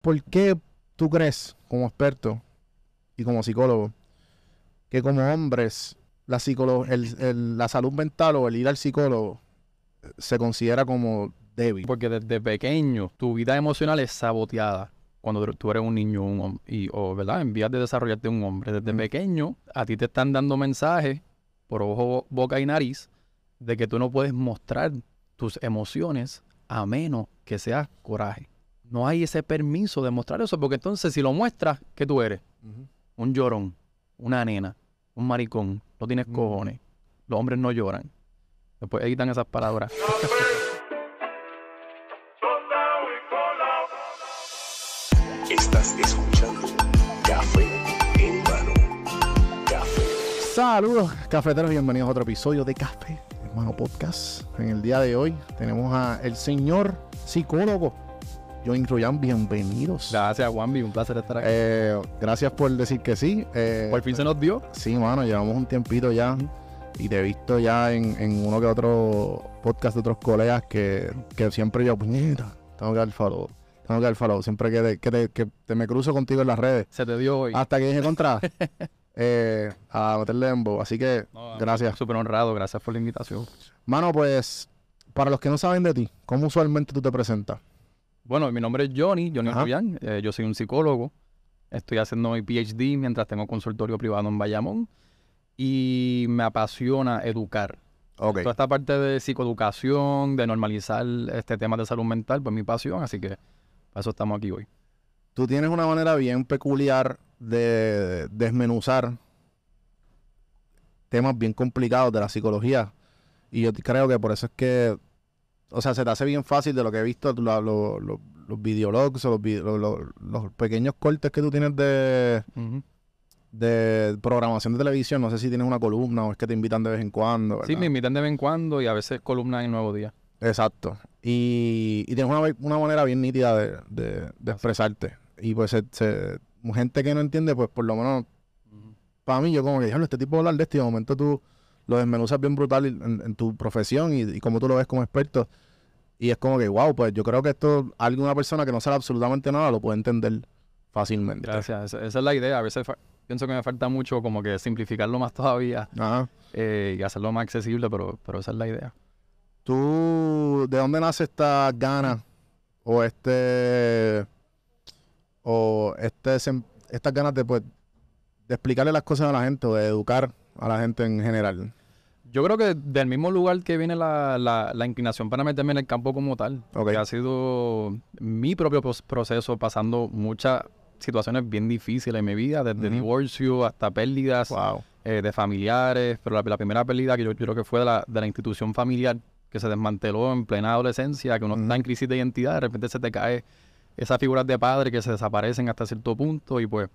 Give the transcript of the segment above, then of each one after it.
¿Por qué tú crees, como experto y como psicólogo, que como hombres la, psicolo- el- el- la salud mental o el ir al psicólogo eh, se considera como débil? Porque desde pequeño tu vida emocional es saboteada cuando tú- eres un niño un y, o, ¿verdad? En vías de desarrollarte un hombre. Desde Mm. pequeño a ti te están dando mensajes por ojo, boca y nariz de que tú no puedes mostrar tus emociones a menos que seas coraje. No hay ese permiso de mostrar eso porque entonces si lo muestras, ¿qué tú eres? Un llorón, una nena, un maricón, no tienes cojones. Los hombres no lloran. Después editan esas palabras. Estás escuchando Café en mano. Café. Saludos, cafeteros, bienvenidos a otro episodio de Café, hermano podcast. En el día de hoy tenemos a el señor psicólogo Join Royan, bienvenidos. Gracias, Juanvi. Un placer estar aquí. Eh, gracias por decir que sí. Eh, Por fin se nos dio. Sí, mano, llevamos un tiempito ya y te he visto ya en, en uno que otro podcast de otros colegas que, que siempre yo, puñeta, tengo que dar follow, tengo que dar follow. Siempre que, te- que, te, que te me cruzo contigo en las redes. Se te dio hoy. Hasta que dije contra, eh, a meterle embo. Así que, No, gracias. Súper honrado. Gracias por la invitación. Mano, pues, para los que no saben de ti, ¿cómo usualmente tú te presentas? Bueno, mi nombre es Johnny, Johnny. Rubián. Eh, yo soy un psicólogo. Estoy haciendo mi PhD mientras tengo consultorio privado en Bayamón. Y me apasiona educar. Ok. Toda esta parte de psicoeducación, de normalizar este tema de salud mental, pues mi pasión. Así que para eso estamos aquí hoy. Tú tienes una manera bien peculiar de desmenuzar temas bien complicados de la psicología. Y yo creo que por eso es que, o sea, se te hace bien fácil de lo que he visto, la- lo- lo- los videologs o los, lo- lo- pequeños cortes que tú tienes de, de programación de televisión. No sé si tienes una columna o es que te invitan de vez en cuando. Sí, me invitan de vez en cuando y a veces columnas en Nuevo Día. Exacto. Y, y tienes una, una manera bien nítida de, de- de expresarte. Y pues se- se- gente que no entiende, pues por lo menos para mí, yo como que, diablo, este tipo a hablar de esto y de momento tú lo desmenuzas bien brutal en, en tu profesión y, y como tú lo ves como experto. Y es como que, wow, pues yo creo que esto, alguna persona que no sabe absolutamente nada lo puede entender fácilmente. Gracias. Esa, esa es la idea. A veces pienso que me falta mucho como que simplificarlo más todavía Ajá. eh, y hacerlo más accesible, pero, pero esa es la idea. ¿Tú, de dónde nace esta gana o este, o este, estas ganas de, pues, de explicarle las cosas a la gente o de educar a la gente en general? Yo creo que del mismo lugar que viene la, la, la inclinación para meterme en el campo como tal, que ha sido mi propio proceso pasando muchas situaciones bien difíciles en mi vida, desde divorcio hasta pérdidas Wow. eh, de familiares, pero la, la primera pérdida que yo, yo creo que fue de la, de la institución familiar, que se desmanteló en plena adolescencia, que uno está en crisis de identidad, de repente se te cae esas figuras de padre que se desaparecen hasta cierto punto y pues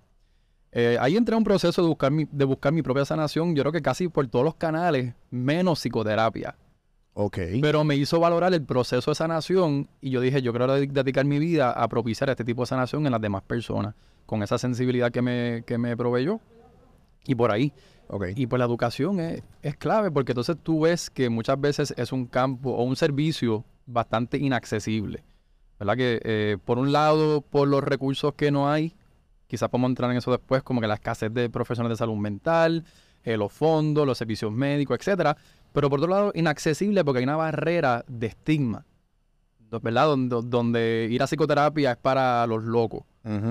eh, ahí entré a un proceso de buscar, mi, de buscar mi propia sanación, yo creo que casi por todos los canales, menos psicoterapia. Ok. Pero me hizo valorar el proceso de sanación y yo dije, yo quiero dedi- dedicar mi vida a propiciar este tipo de sanación en las demás personas, con esa sensibilidad que me, que me proveyó. Y por ahí. ok. Y pues la educación es, es clave porque entonces tú ves que muchas veces es un campo o un servicio bastante inaccesible. ¿Verdad? Que eh, por un lado, por los recursos que no hay, quizás podemos entrar en eso después, como que la escasez de profesionales de salud mental, eh, los fondos, los servicios médicos, etcétera. Pero por otro lado, inaccesible porque hay una barrera de estigma. ¿Verdad? Donde, donde ir a psicoterapia es para los locos.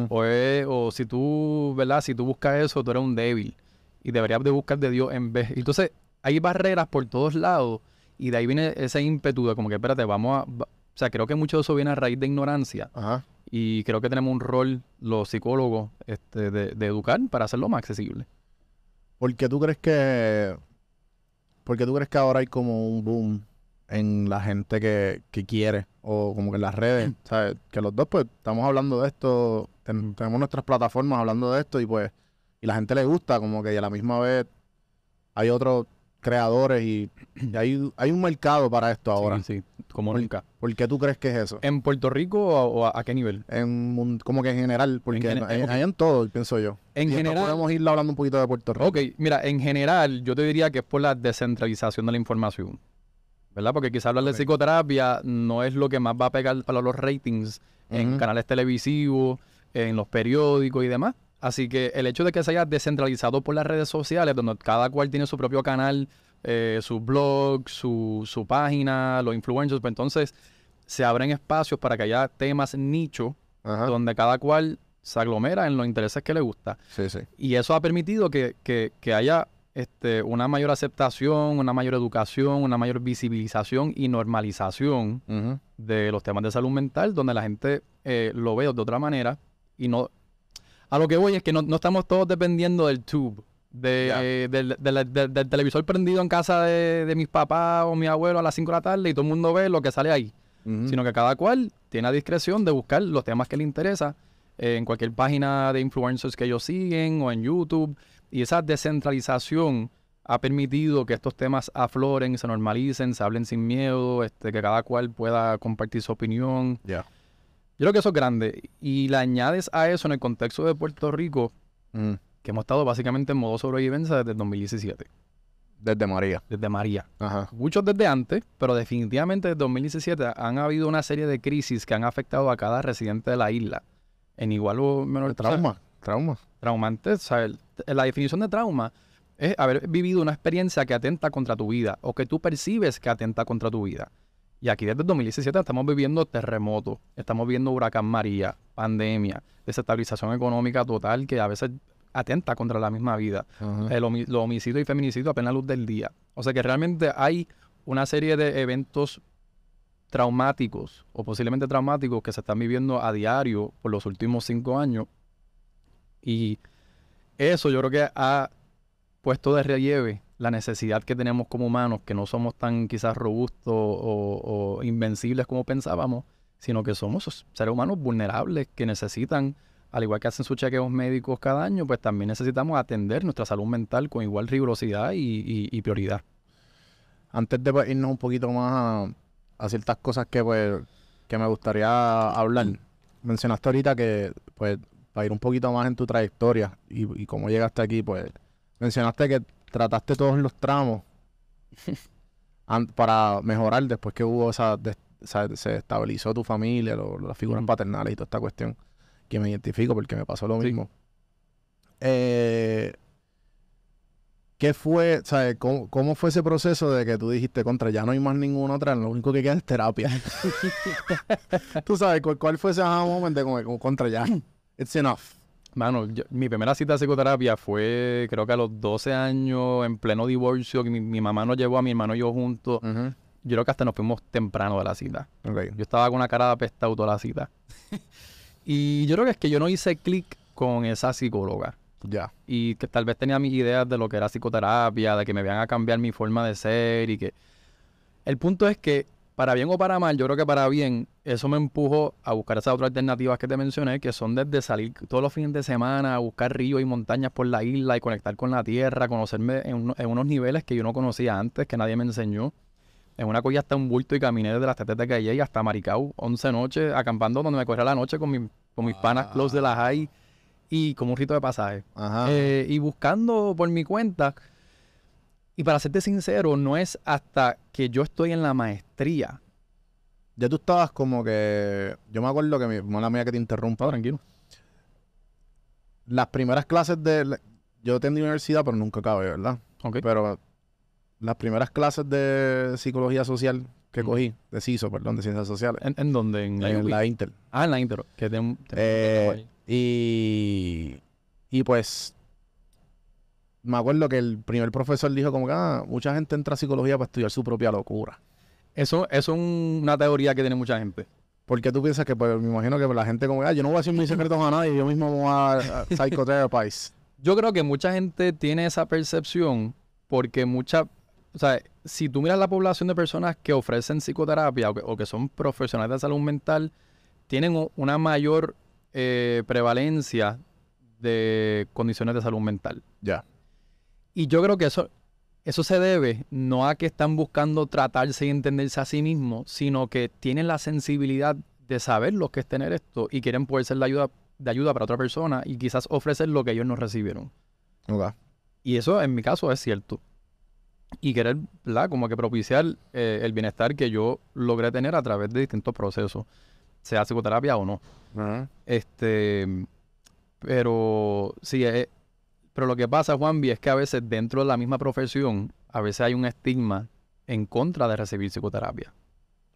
O, es- o si tú, ¿verdad? Si tú buscas eso, tú eres un débil. Y deberías de buscar de Dios en vez. Entonces, hay barreras por todos lados. Y de ahí viene ese ímpetu de como que, espérate, vamos a... O sea, creo que mucho de eso viene a raíz de ignorancia. Ajá. Y creo que tenemos un rol, los psicólogos, este, de, de educar para hacerlo más accesible. ¿Por qué tú crees que, por qué tú crees que ahora hay como un boom en la gente que, que quiere o como que en las redes, ¿sabes? Que los dos pues estamos hablando de esto, ten- tenemos nuestras plataformas hablando de esto y pues y la gente le gusta como que y a la misma vez hay otros creadores y, y hay, hay un mercado para esto ahora. Sí, sí, como Por- nunca. ¿Por qué tú crees que es eso? ¿En Puerto Rico o, o a, a qué nivel? En como que en general, porque ok. hay en todo, pienso yo. En Y general... podemos ir hablando un poquito de Puerto Rico. Ok, mira, en general yo te diría que es por la descentralización de la información. ¿verdad? Porque quizás hablar de psicoterapia no es lo que más va a pegar para los ratings en canales televisivos, en los periódicos y demás. Así que el hecho de que se haya descentralizado por las redes sociales, donde cada cual tiene su propio canal, eh, su blog, su, su página, los influencers, pues entonces se abren espacios para que haya temas nicho, Ajá. donde cada cual se aglomera en los intereses que le gusta. Sí, sí. Y eso ha permitido que, que- que haya este, una mayor aceptación, una mayor educación, una mayor visibilización y normalización de los temas de salud mental, donde la gente eh, lo ve de otra manera y no... A lo que voy es que no, no estamos todos dependiendo del tube, de, eh, del, del- del- del televisor prendido en casa de, de mis papás o mi abuelo a las 5 de la tarde y todo el mundo ve lo que sale ahí, sino que cada cual tiene la discreción de buscar los temas que le interesa eh, en cualquier página de influencers que ellos siguen o en YouTube. Y esa descentralización ha permitido que estos temas afloren, se normalicen, se hablen sin miedo, este, que cada cual pueda compartir su opinión. Ya. Yo creo que eso es grande. Y le añades a eso en el contexto de Puerto Rico. Que hemos estado básicamente en modo sobrevivencia desde el 2017, Desde María. desde María. Ajá. Muchos desde antes, pero definitivamente desde 2017 han habido una serie de crisis que han afectado a cada residente de la isla. En igual o menor Trauma. Trauma. traumante, o sea, la definición de trauma es haber vivido una experiencia que atenta contra tu vida o que tú percibes que atenta contra tu vida. Y aquí desde el 2017 estamos viviendo terremotos, estamos viendo huracán María, pandemia, desestabilización económica total que a veces atenta contra la misma vida. El homi- los homicidios y feminicidios a plena luz del día. O sea que realmente hay una serie de eventos traumáticos o posiblemente traumáticos que se están viviendo a diario por los últimos cinco años. Y eso yo creo que ha puesto de relieve la necesidad que tenemos como humanos, que no somos tan quizás robustos o, o invencibles como pensábamos, sino que somos seres humanos vulnerables que necesitan, al igual que hacen sus chequeos médicos cada año, pues también necesitamos atender nuestra salud mental con igual rigurosidad y, y- y prioridad. Antes de pues, irnos un poquito más a, a ciertas cosas que pues que me gustaría hablar. Mencionaste ahorita que pues para ir un poquito más en tu trayectoria y, y cómo llegaste aquí, pues mencionaste que trataste todos los tramos para mejorar después que hubo esa, se estabilizó tu familia, lo- las figuras paternales y toda esta cuestión que me identifico porque me pasó lo Sí. mismo. Eh, ¿Qué fue, sabes, cómo, cómo fue ese proceso de que tú dijiste contra, ya no hay más ninguna otra, lo único que queda es terapia? tú sabes, ¿cuál, cuál fue ese aha moment de como, como contra ya? It's enough. Mano, yo- mi primera cita de psicoterapia fue creo que a los 12 años, en pleno divorcio, que mi, mi mamá nos llevó a mi hermano y yo juntos. Yo creo que hasta nos fuimos temprano de la cita. Yo estaba con una cara de apestado toda la cita. y yo creo que es que yo no hice clic con esa psicóloga. Ya. Y que tal vez tenía mis ideas de lo que era psicoterapia, de que me iban a cambiar mi forma de ser y que... El punto es que, para bien o para mal, yo creo que para bien, eso me empujó a buscar esas otras alternativas que te mencioné, que son desde salir todos los fines de semana a buscar ríos y montañas por la isla y conectar con la tierra, conocerme en, uno- en unos niveles que yo no conocía antes, que nadie me enseñó. En una colla hasta un bulto y caminé desde las tetas de Calle hasta Maricao, 11 noches, acampando donde me corría la noche con, mi- con mis panas close de la high y como un rito de pasaje. Ajá. Eh, y buscando por mi cuenta. Y para serte sincero, no es hasta que yo estoy en la maestría. ya tú estabas como que. Yo me acuerdo que mi mala mía que te interrumpa. Tranquilo. Las primeras clases de. Yo tenía universidad, pero nunca acabé, ¿verdad? Ok. Pero las primeras clases de psicología social que Mm. cogí, de CISO, perdón, de ciencias sociales, ¿En, en dónde? En la, en UPI? la Intel. Ah, en la Inter. Que Eh, y, y pues me acuerdo que el primer profesor dijo como que ah, mucha gente entra a psicología para estudiar su propia locura. Eso, eso es un- una teoría que tiene mucha gente. Porque tú piensas que, pues, me imagino que la gente como, ah, yo no voy a decir mis secretos a nadie, yo mismo voy a, a. Yo creo que mucha gente tiene esa percepción porque mucha, o sea, si tú miras la población de personas que ofrecen psicoterapia o que, o que son profesionales de salud mental, tienen una mayor eh, prevalencia de condiciones de salud mental. Ya. Y yo creo que eso, eso se debe no a que están buscando tratarse y entenderse a sí mismos, sino que tienen la sensibilidad de saber lo que es tener esto y quieren poder ser de ayuda, de ayuda para otra persona y quizás ofrecer lo que ellos no recibieron. Ok. Y eso en mi caso es cierto. Y querer, ¿verdad? Como que propiciar eh, el bienestar que yo logré tener a través de distintos procesos, sea psicoterapia o no. Este, pero sí, eh, pero lo que pasa, Juanvi, es que a veces dentro de la misma profesión, a veces hay un estigma en contra de recibir psicoterapia.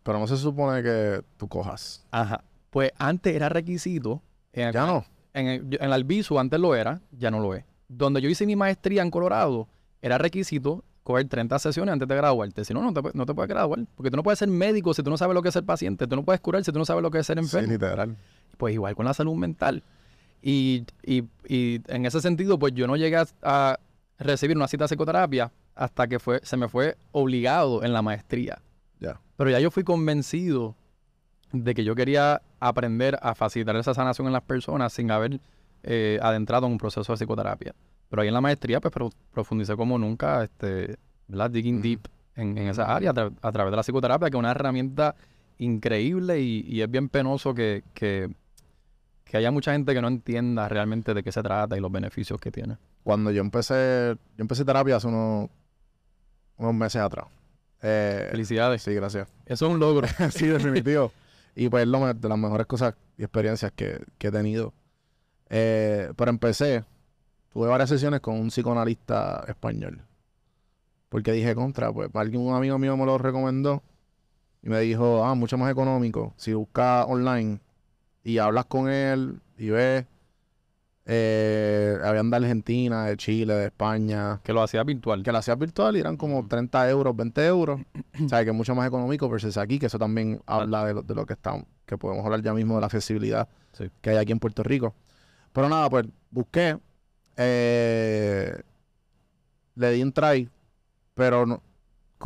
Pero no se supone que tú cojas. Ajá. Pues antes era requisito. En, Ya no. en, el- en el Albizu antes lo era, ya no lo es. Donde yo hice mi maestría en Colorado, era requisito coger 30 sesiones antes de graduarte. Si no, no te, no te puedes graduar. Porque tú no puedes ser médico si tú no sabes lo que es ser paciente. Tú no puedes curar si tú no sabes lo que es ser Sí, enfermo. literal. Pues igual con la salud mental. Y, y- y en ese sentido, pues yo no llegué a, a recibir una cita de psicoterapia hasta que fue, se me fue obligado en la maestría. Ya. Pero ya yo fui convencido de que yo quería aprender a facilitar esa sanación en las personas sin haber eh, adentrado en un proceso de psicoterapia. Pero ahí en la maestría, pues pro- profundicé como nunca, este, ¿verdad? Digging deep en, en esa área a, tra- a través de la psicoterapia, que es una herramienta increíble y, y es bien penoso que, que, que haya mucha gente que no entienda realmente de qué se trata y los beneficios que tiene. Cuando yo empecé, yo empecé terapia hace unos, unos meses atrás. Eh, Felicidades. sí, gracias. Eso es un logro. sí, definitivo. y pues es lo de las mejores cosas y experiencias que, que he tenido. Eh, pero empecé, tuve varias sesiones con un psicoanalista español. Porque dije contra, pues alguien, un amigo mío me lo recomendó y me dijo, ah, mucho más económico. Si buscas online y hablas con él y ves, eh, habían de Argentina, de Chile, de España, que lo hacía virtual. que la hacías virtual y eran como 30 euros, 20 euros. o sea, que es mucho más económico versus aquí, que eso también habla de lo, de lo que estamos, que podemos hablar ya mismo de la accesibilidad Sí. que hay aquí en Puerto Rico. Pero nada, pues busqué, eh, le di un try, pero no,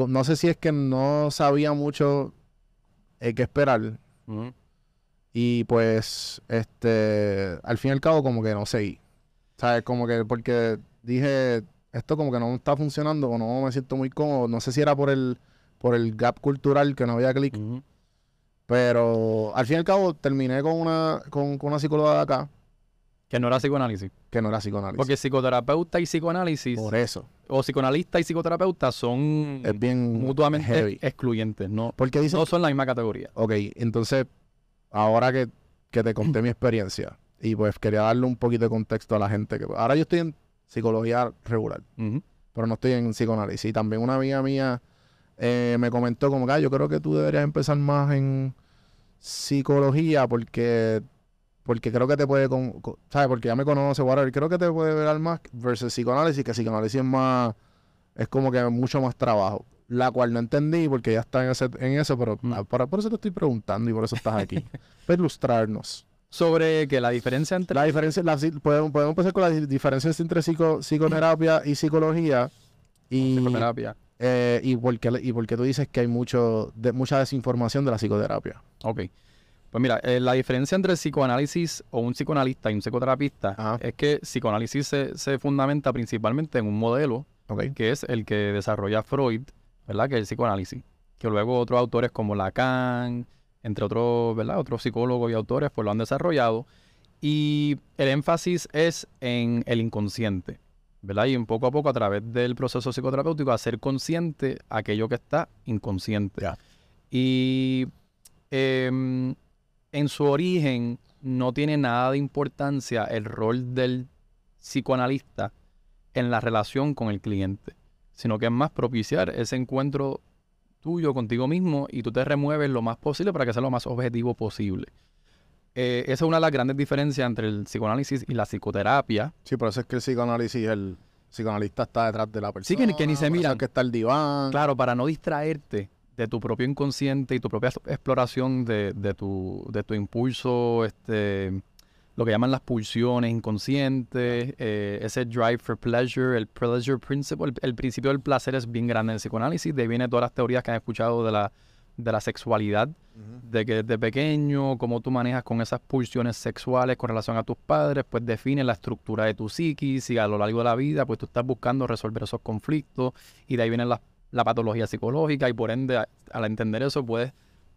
no sé si es que no sabía mucho eh, qué esperar. Y pues, este, al fin y al cabo, como que no seguí. ¿Sabes? Como que, porque dije, esto como que no está funcionando o no me siento muy cómodo. No sé si era por el, por el gap cultural que no había clic. Pero al fin y al cabo terminé con una, con, con una psicóloga de acá Que no era psicoanálisis. que no era psicoanálisis. Porque psicoterapeuta y psicoanálisis, por eso. o psicoanalista y psicoterapeuta son Es bien mutuamente heavy. excluyentes, no, Porque dicen, no son la misma categoría. ok, entonces, ahora que, que te conté mi experiencia y pues quería darle un poquito de contexto a la gente. que Ahora yo estoy en psicología regular. Pero no estoy en psicoanálisis. Y también una amiga mía eh, me comentó como que "Ah, yo creo que tú deberías empezar más en psicología porque porque creo que te puede, con, con- ¿sabes? Porque ya me conoce, whatever, creo que te puede ver más versus psicoanálisis, que psicoanálisis es más, es como que mucho más trabajo. La cual no entendí porque ya está en, ese, en eso, pero Mm. ah, por, eso te estoy preguntando y por eso estás aquí. Para ilustrarnos. Sobre que la diferencia entre... La diferencia, la podemos, podemos empezar con las diferencias entre psico- psicoterapia y psicología. Y, psicoterapia. eh, y, por qué, y por qué tú dices que hay mucho de, mucha desinformación de la psicoterapia. Ok. Pues mira, eh, la diferencia entre psicoanálisis o un psicoanalista y un psicoterapista Ajá. es que psicoanálisis se, se fundamenta principalmente en un modelo que es el que desarrolla Freud, ¿verdad? Que es el psicoanálisis. Que luego otros autores como Lacan, entre otros, ¿verdad? Otros psicólogos y autores, pues lo han desarrollado. Y el énfasis es en el inconsciente, ¿verdad? Y un poco a poco a través del proceso psicoterapéutico hacer consciente aquello que está inconsciente. Y em, en su origen no tiene nada de importancia el rol del psicoanalista en la relación con el cliente, sino que es más propiciar ese encuentro tuyo contigo mismo y tú te remueves lo más posible para que sea lo más objetivo posible. Eh, esa es una de las grandes diferencias entre el psicoanálisis y la psicoterapia. Sí, por eso es que el psicoanálisis, el psicoanalista está detrás de la persona. Sí, que ni- que ni se es que está el diván. Claro, para no distraerte de tu propio inconsciente y tu propia exploración de, de tu, de tu impulso, este, lo que llaman las pulsiones inconscientes, eh, ese drive for pleasure, el pleasure principle, el, el principio del placer es bien grande en el psicoanálisis, de ahí viene todas las teorías que han escuchado de la, de la sexualidad, de que desde pequeño, cómo tú manejas con esas pulsiones sexuales con relación a tus padres, pues define la estructura de tu psiquis y a lo largo de la vida, pues tú estás buscando resolver esos conflictos y de ahí viene la, la patología psicológica y por ende, al entender eso, puedes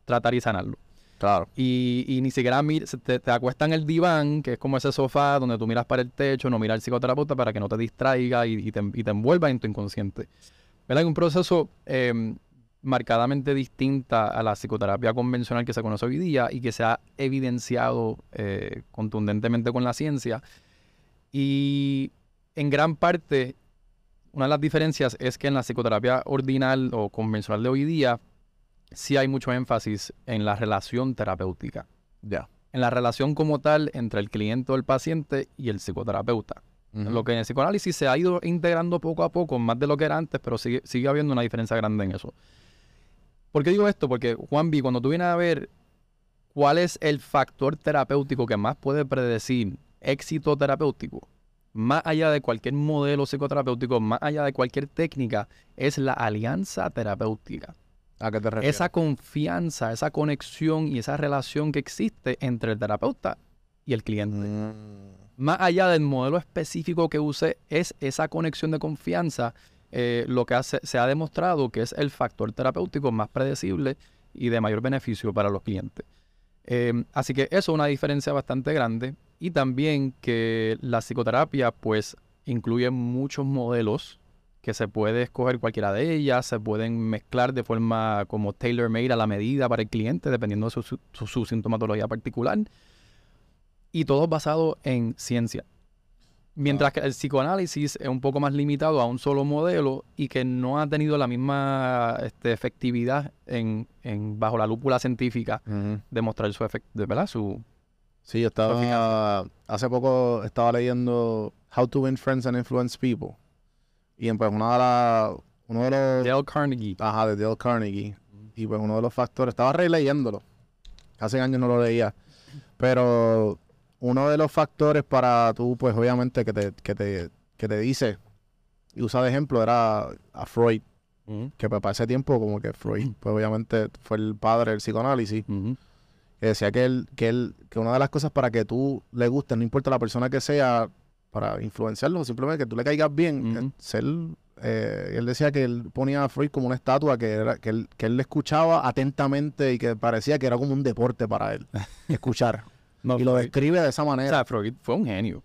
tratar y sanarlo. Claro. Y, y ni siquiera te, te acuestas en el diván, que es como ese sofá donde tú miras para el techo, no miras al psicoterapeuta para que no te distraiga y, y te, y te envuelva en tu inconsciente. ¿verdad? Un proceso eh, marcadamente distinta a la psicoterapia convencional que se conoce hoy día y que se ha evidenciado eh, contundentemente con la ciencia. Y en gran parte, una de las diferencias es que en la psicoterapia ordinal o convencional de hoy día, sí hay mucho énfasis en la relación terapéutica, Ya. en la relación como tal entre el cliente o el paciente y el psicoterapeuta. Lo que en el psicoanálisis se ha ido integrando poco a poco, más de lo que era antes, pero sigue, sigue habiendo una diferencia grande en eso. ¿Por qué digo esto? Porque, Juan B., cuando tú vienes a ver cuál es el factor terapéutico que más puede predecir éxito terapéutico, más allá de cualquier modelo psicoterapéutico, más allá de cualquier técnica, es la alianza terapéutica. ¿A qué te refieres? Esa confianza, esa conexión y esa relación que existe entre el terapeuta y el cliente Mm, más allá del modelo específico que use, es esa conexión de confianza eh, lo que hace- se ha demostrado que es el factor terapéutico más predecible y de mayor beneficio para los clientes. Eh, así que eso es una diferencia bastante grande y también que la psicoterapia pues incluye muchos modelos que se puede escoger cualquiera de ellas, se pueden mezclar de forma como tailor-made a la medida para el cliente dependiendo de su- su- sintomatología particular y todo basado en ciencia. Mientras que el psicoanálisis es un poco más limitado a un solo modelo y que no ha tenido la misma este, efectividad en, en- bajo la lúpula científica de mostrar su efecto, ¿verdad? Su, Sí, yo estaba. Hace poco estaba leyendo How to Win Friends and Influence People. Y pues una de las. Uno de los. Dale Carnegie. Ajá, de Dale Carnegie. Y pues uno de los factores. Estaba releyéndolo. Hace años no lo leía. Pero uno de los factores para tú, pues obviamente, que te, que te, que te dice. Y usa de ejemplo era a Freud. Ujú, Que pues, para ese tiempo, como que Freud, pues obviamente fue el padre del psicoanálisis. ujú, que decía que él, que él, que una de las cosas para que tú le gustes, no importa la persona que sea, para influenciarlo, simplemente que tú le caigas bien, ser, eh, él decía que él ponía a Freud como una estatua que era, que él, que él le escuchaba atentamente y que parecía que era como un deporte para él, escuchar. No, y lo describe de esa o manera. sea, Freud fue un genio.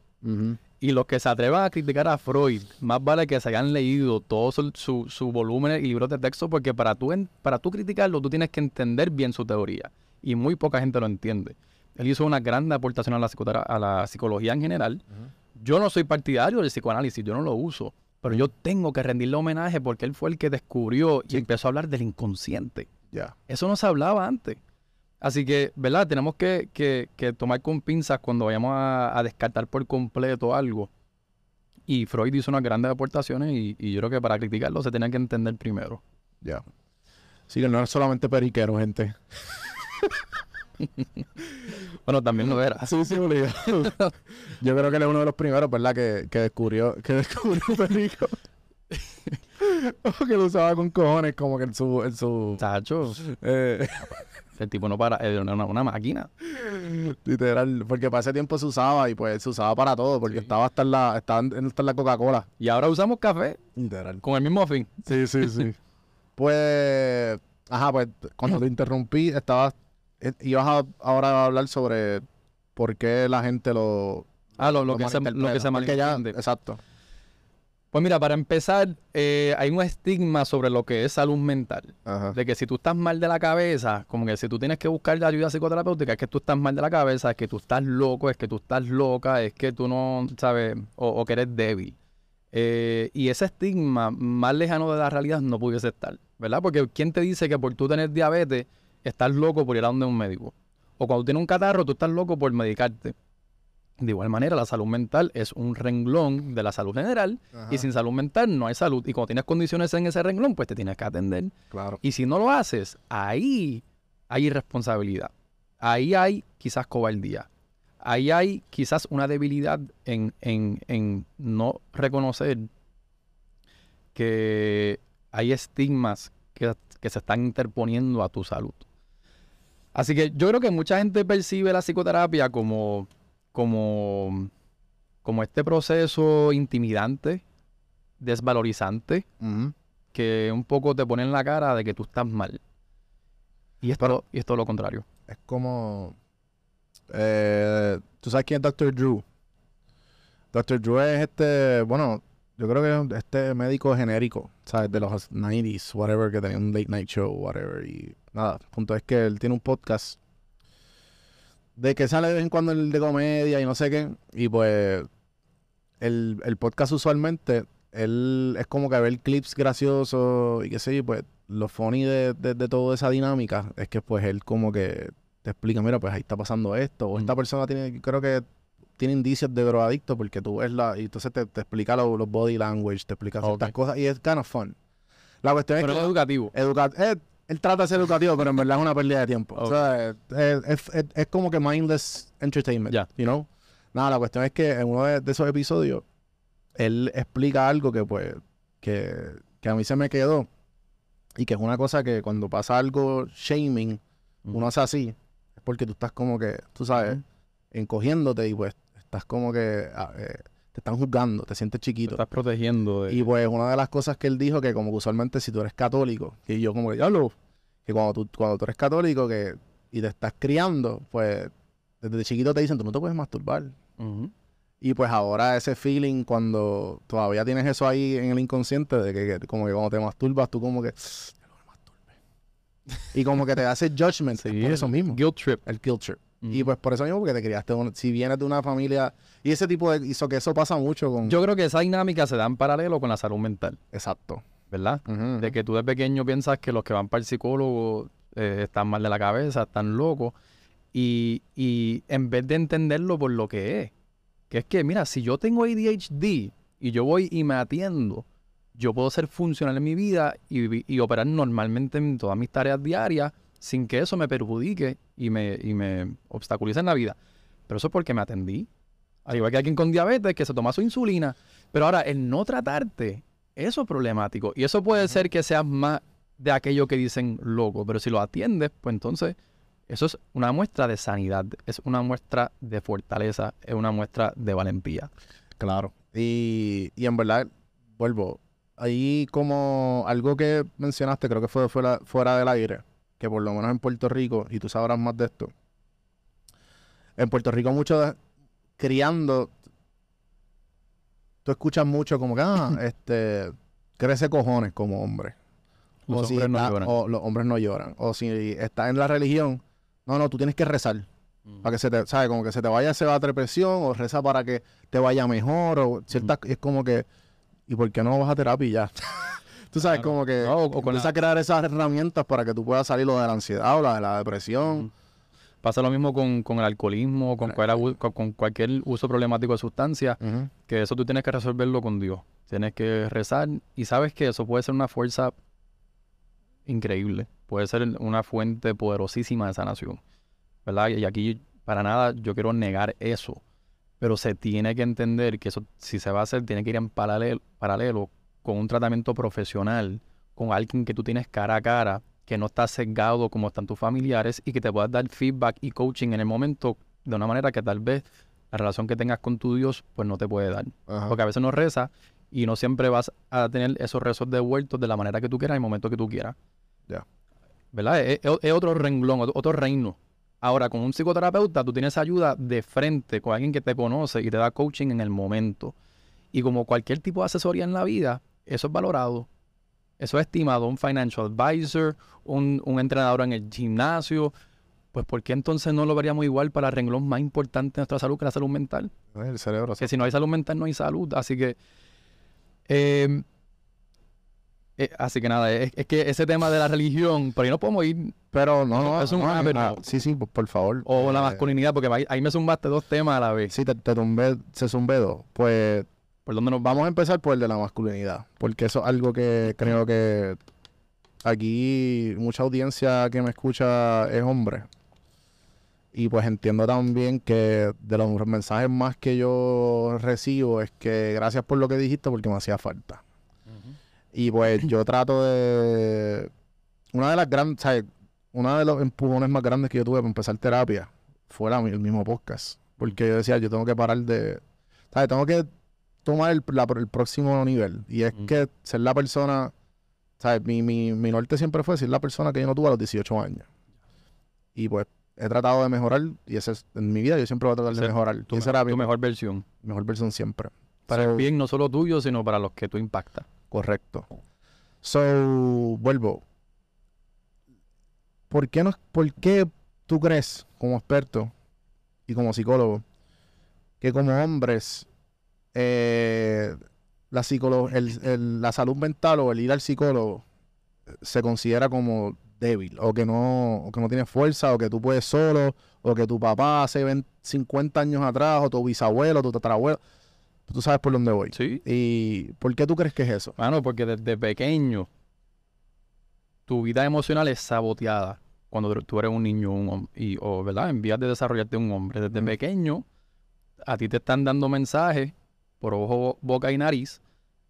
Y los que se atrevan a criticar a Freud, más vale que se hayan leído todo su, su, su volumen y libros de texto, porque para tú, en- para tú criticarlo, tú tienes que entender bien su teoría. Y muy poca gente lo entiende. Él hizo una gran aportación a la, a la psicología en general. Yo no soy partidario del psicoanálisis, yo no lo uso. Pero yo tengo que rendirle homenaje porque él fue el que descubrió y Sí. empezó a hablar del inconsciente. Ya. Eso no se hablaba antes. Así que, ¿verdad? Tenemos que, que- que tomar con pinzas cuando vayamos a, a descartar por completo algo. Y Freud hizo unas grandes aportaciones y, y yo creo que para criticarlo se tenía que entender primero. Ya. Sí, que no es solamente periquero, gente. Bueno, también lo era. Sí, sí, obligado. Yo creo que él es uno de los primeros, ¿verdad? Que, que descubrió, que descubrió perico. que lo usaba con cojones, como que en su, en su, Chacho, eh, el tipo no para, era una, una máquina. literal, porque para ese tiempo se usaba y pues se usaba para todo, porque estaba hasta en la, estaba en, hasta en la Coca-Cola. Y ahora usamos café Literal. con el mismo fin. Sí, sí, sí. pues, ajá, pues cuando te interrumpí, estabas, eh, ibas a, ahora a hablar sobre por qué la gente lo, Ah, lo, lo que, se, lo que se. Exacto. Pues mira, para empezar, eh, hay un estigma sobre lo que es salud mental. Ajá. De que si tú estás mal de la cabeza, como que si tú tienes que buscar la ayuda psicoterapéutica, es que tú estás mal de la cabeza, es que tú estás loco, es que tú estás loca, es que tú no, ¿sabes? O, o que eres débil. Eh, y ese estigma más lejano de la realidad no pudiese estar, ¿verdad? Porque ¿quién te dice que por tú tener diabetes estás loco por ir a donde un médico? O cuando tienes un catarro, tú estás loco por medicarte. De igual manera, la salud mental es un renglón de la salud general Ajá. y sin salud mental no hay salud. Y cuando tienes condiciones en ese renglón, pues te tienes que atender. Claro. Y si no lo haces, ahí hay irresponsabilidad. Ahí hay quizás cobardía. Ahí hay quizás una debilidad en, en- en no reconocer que hay estigmas que, que se están interponiendo a tu salud. Así que yo creo que mucha gente percibe la psicoterapia como, como, como este proceso intimidante, desvalorizante, que un poco te pone en la cara de que tú estás mal. Y esto, y es lo contrario. Es como. eh, ¿Tú sabes quién es Dr. Drew? Dr. Drew es este. Bueno, yo creo que este médico genérico, ¿sabes? De los 90s, whatever, que tenía un late night show, whatever. Y nada, el punto es que él tiene un podcast de que sale de vez en cuando el de comedia y no sé qué. Y pues el, el podcast usualmente, él es como que ver clips graciosos y qué sé yo, pues lo funny de, de, de toda esa dinámica es que pues él como que te explica, mira, pues ahí está pasando esto, o esta persona tiene, creo que tiene indicios de drogadicto porque tú ves la, y entonces te, te explica lo- los body language, te explica ciertas cosas y es kind of fun. La cuestión es Pero que es educativo. educa- eh, él trata de ser educativo, pero en verdad es una pérdida de tiempo. O sea, es, es- es- es como que mindless entertainment, Ya. you know? Nada, la cuestión es que en uno de, de esos episodios, él explica algo que pues, que, que a mí se me quedó y que es una cosa que cuando pasa algo shaming, uno hace así, es porque tú estás como que, tú sabes, encogiéndote y pues estás como que ah, eh, te están juzgando, te sientes Te chiquito. estás protegiendo de... Y pues una de las cosas que él dijo que como que usualmente si tú eres católico, y yo como que ya lo, que cuando tú, cuando tú eres católico que, y te estás criando, pues desde chiquito te dicen tú no te puedes masturbar. Y pues ahora ese feeling cuando todavía tienes eso ahí en el inconsciente de que, que como que cuando te masturbas tú como que y como que te hace judgment Sí, por eso mismo, Guilt trip. el guilt trip. Y pues por eso mismo porque te criaste, un- si vienes de una familia y ese tipo de, hizo que eso pasa mucho con... Yo creo que esa dinámica se da en paralelo con la salud mental, Exacto. ¿verdad? De que tú de pequeño piensas que los que van para el psicólogo eh, están mal de la cabeza, están locos. Y, y en vez de entenderlo por lo que es, que es que, mira, si yo tengo ADHD y yo voy y me atiendo, yo puedo ser funcional en mi vida y, y operar normalmente en todas mis tareas diarias sin que eso me perjudique y me, y me obstaculice en la vida. Pero eso es porque me atendí. Al igual que alguien con diabetes que se toma su insulina. Pero ahora, el no tratarte, eso es problemático. Y eso puede ser que seas más de aquello que dicen loco. Pero si lo atiendes, pues entonces eso es una muestra de sanidad, es una muestra de fortaleza, es una muestra de valentía. Claro. Y, y en verdad, vuelvo, ahí como algo que mencionaste, creo que fue fuera, fuera del aire, que por lo menos en Puerto Rico, y tú sabrás más de esto, en Puerto Rico mucho de- criando, tú escuchas mucho como que, ah, este, crece cojones como hombre. Los o si hombres no está- lloran. O los hombres no lloran. O si estás en la religión, no, no, tú tienes que rezar. Para que se te, ¿sabes? Como que se te vaya esa depresión o reza para que te vaya mejor o ciertas... Es como que... ¿Y por qué no vas a terapia ya? tú sabes, Claro. como que... No, o- con empieza la- a crear esas herramientas para que tú puedas salir lo de la ansiedad o la de la depresión. Pasa lo mismo con, con el alcoholismo, con, cual- con- cualquier uso problemático de sustancias, que eso tú tienes que resolverlo con Dios. Tienes que rezar y sabes que eso puede ser una fuerza increíble, puede ser una fuente poderosísima de sanación, ¿verdad? Y aquí para nada yo quiero negar eso, pero se tiene que entender que eso si se va a hacer tiene que ir en paralelo, paralelo con un tratamiento profesional, con alguien que tú tienes cara a cara, que no está sesgado como están tus familiares y que te puedas dar feedback y coaching en el momento de una manera que tal vez la relación que tengas con tu Dios pues no te puede dar. Ajá. Porque a veces no rezas y no siempre vas a tener esos rezos devueltos de la manera que tú quieras en el momento que tú quieras. Ya. ¿Verdad? Es, es- otro renglón, ot- otro reino. Ahora, con un psicoterapeuta, tú tienes ayuda de frente con alguien que te conoce y te da coaching en el momento. Y como cualquier tipo de asesoría en la vida, eso es valorado. Eso es estimado. Un financial advisor, un, un entrenador en el gimnasio. Pues, ¿por qué entonces no lo veríamos igual para el renglón más importante de nuestra salud que la salud mental? El cerebro. que si no hay salud mental no hay salud. Así que, eh, eh, así que nada, es, es que ese tema de la religión, por ahí no podemos ir, Pero no, no. Es un no, ah, sí, sí, por, por favor. o la masculinidad, porque ahí, ahí me zumbaste dos temas a la vez. Sí, te, te tumbé, se zumbé dos. Pues ¿Por dónde nos vamos? A empezar por el de la masculinidad, porque eso es algo que creo que aquí mucha audiencia que me escucha es hombre. Y pues entiendo también que de los mensajes más que yo recibo es que gracias por lo que dijiste porque me hacía falta. Y pues yo trato de... Una de las grandes, ¿sabes? Uno de los empujones más grandes que yo tuve para empezar terapia fue la- el mismo podcast. Porque yo decía, yo tengo que parar de... ¿Sabes? Tengo que tomar el, la- el próximo nivel. Y es que ser la persona... ¿Sabes? Mi, mi, mi norte siempre fue ser la persona que yo no tuve a los 18 años. Y pues he tratado de mejorar. Y ese es, en mi vida yo siempre voy a tratar de mejorar. Tu, esa mi tu mejor versión. mejor versión siempre. Para el bien no solo tuyo, sino para los que tú impactas. Correcto. So, vuelvo. ¿Por qué, no, ¿Por qué tú crees, como experto y como psicólogo, que como hombres eh, la, psicolo- el- el- la salud mental o el ir al psicólogo eh, se considera como débil o que no o que no tiene fuerza o que tú puedes solo o que tu papá hace 20 50 años atrás o tu bisabuelo, tu tatarabuelo, tú sabes por dónde voy. Sí. ¿Y por qué tú crees que es eso? Mano, porque desde pequeño tu vida emocional es saboteada cuando tú- eres un niño un y, o, ¿verdad? En vías de desarrollarte un hombre. Desde Mm. pequeño a ti te están dando mensajes por ojo, boca y nariz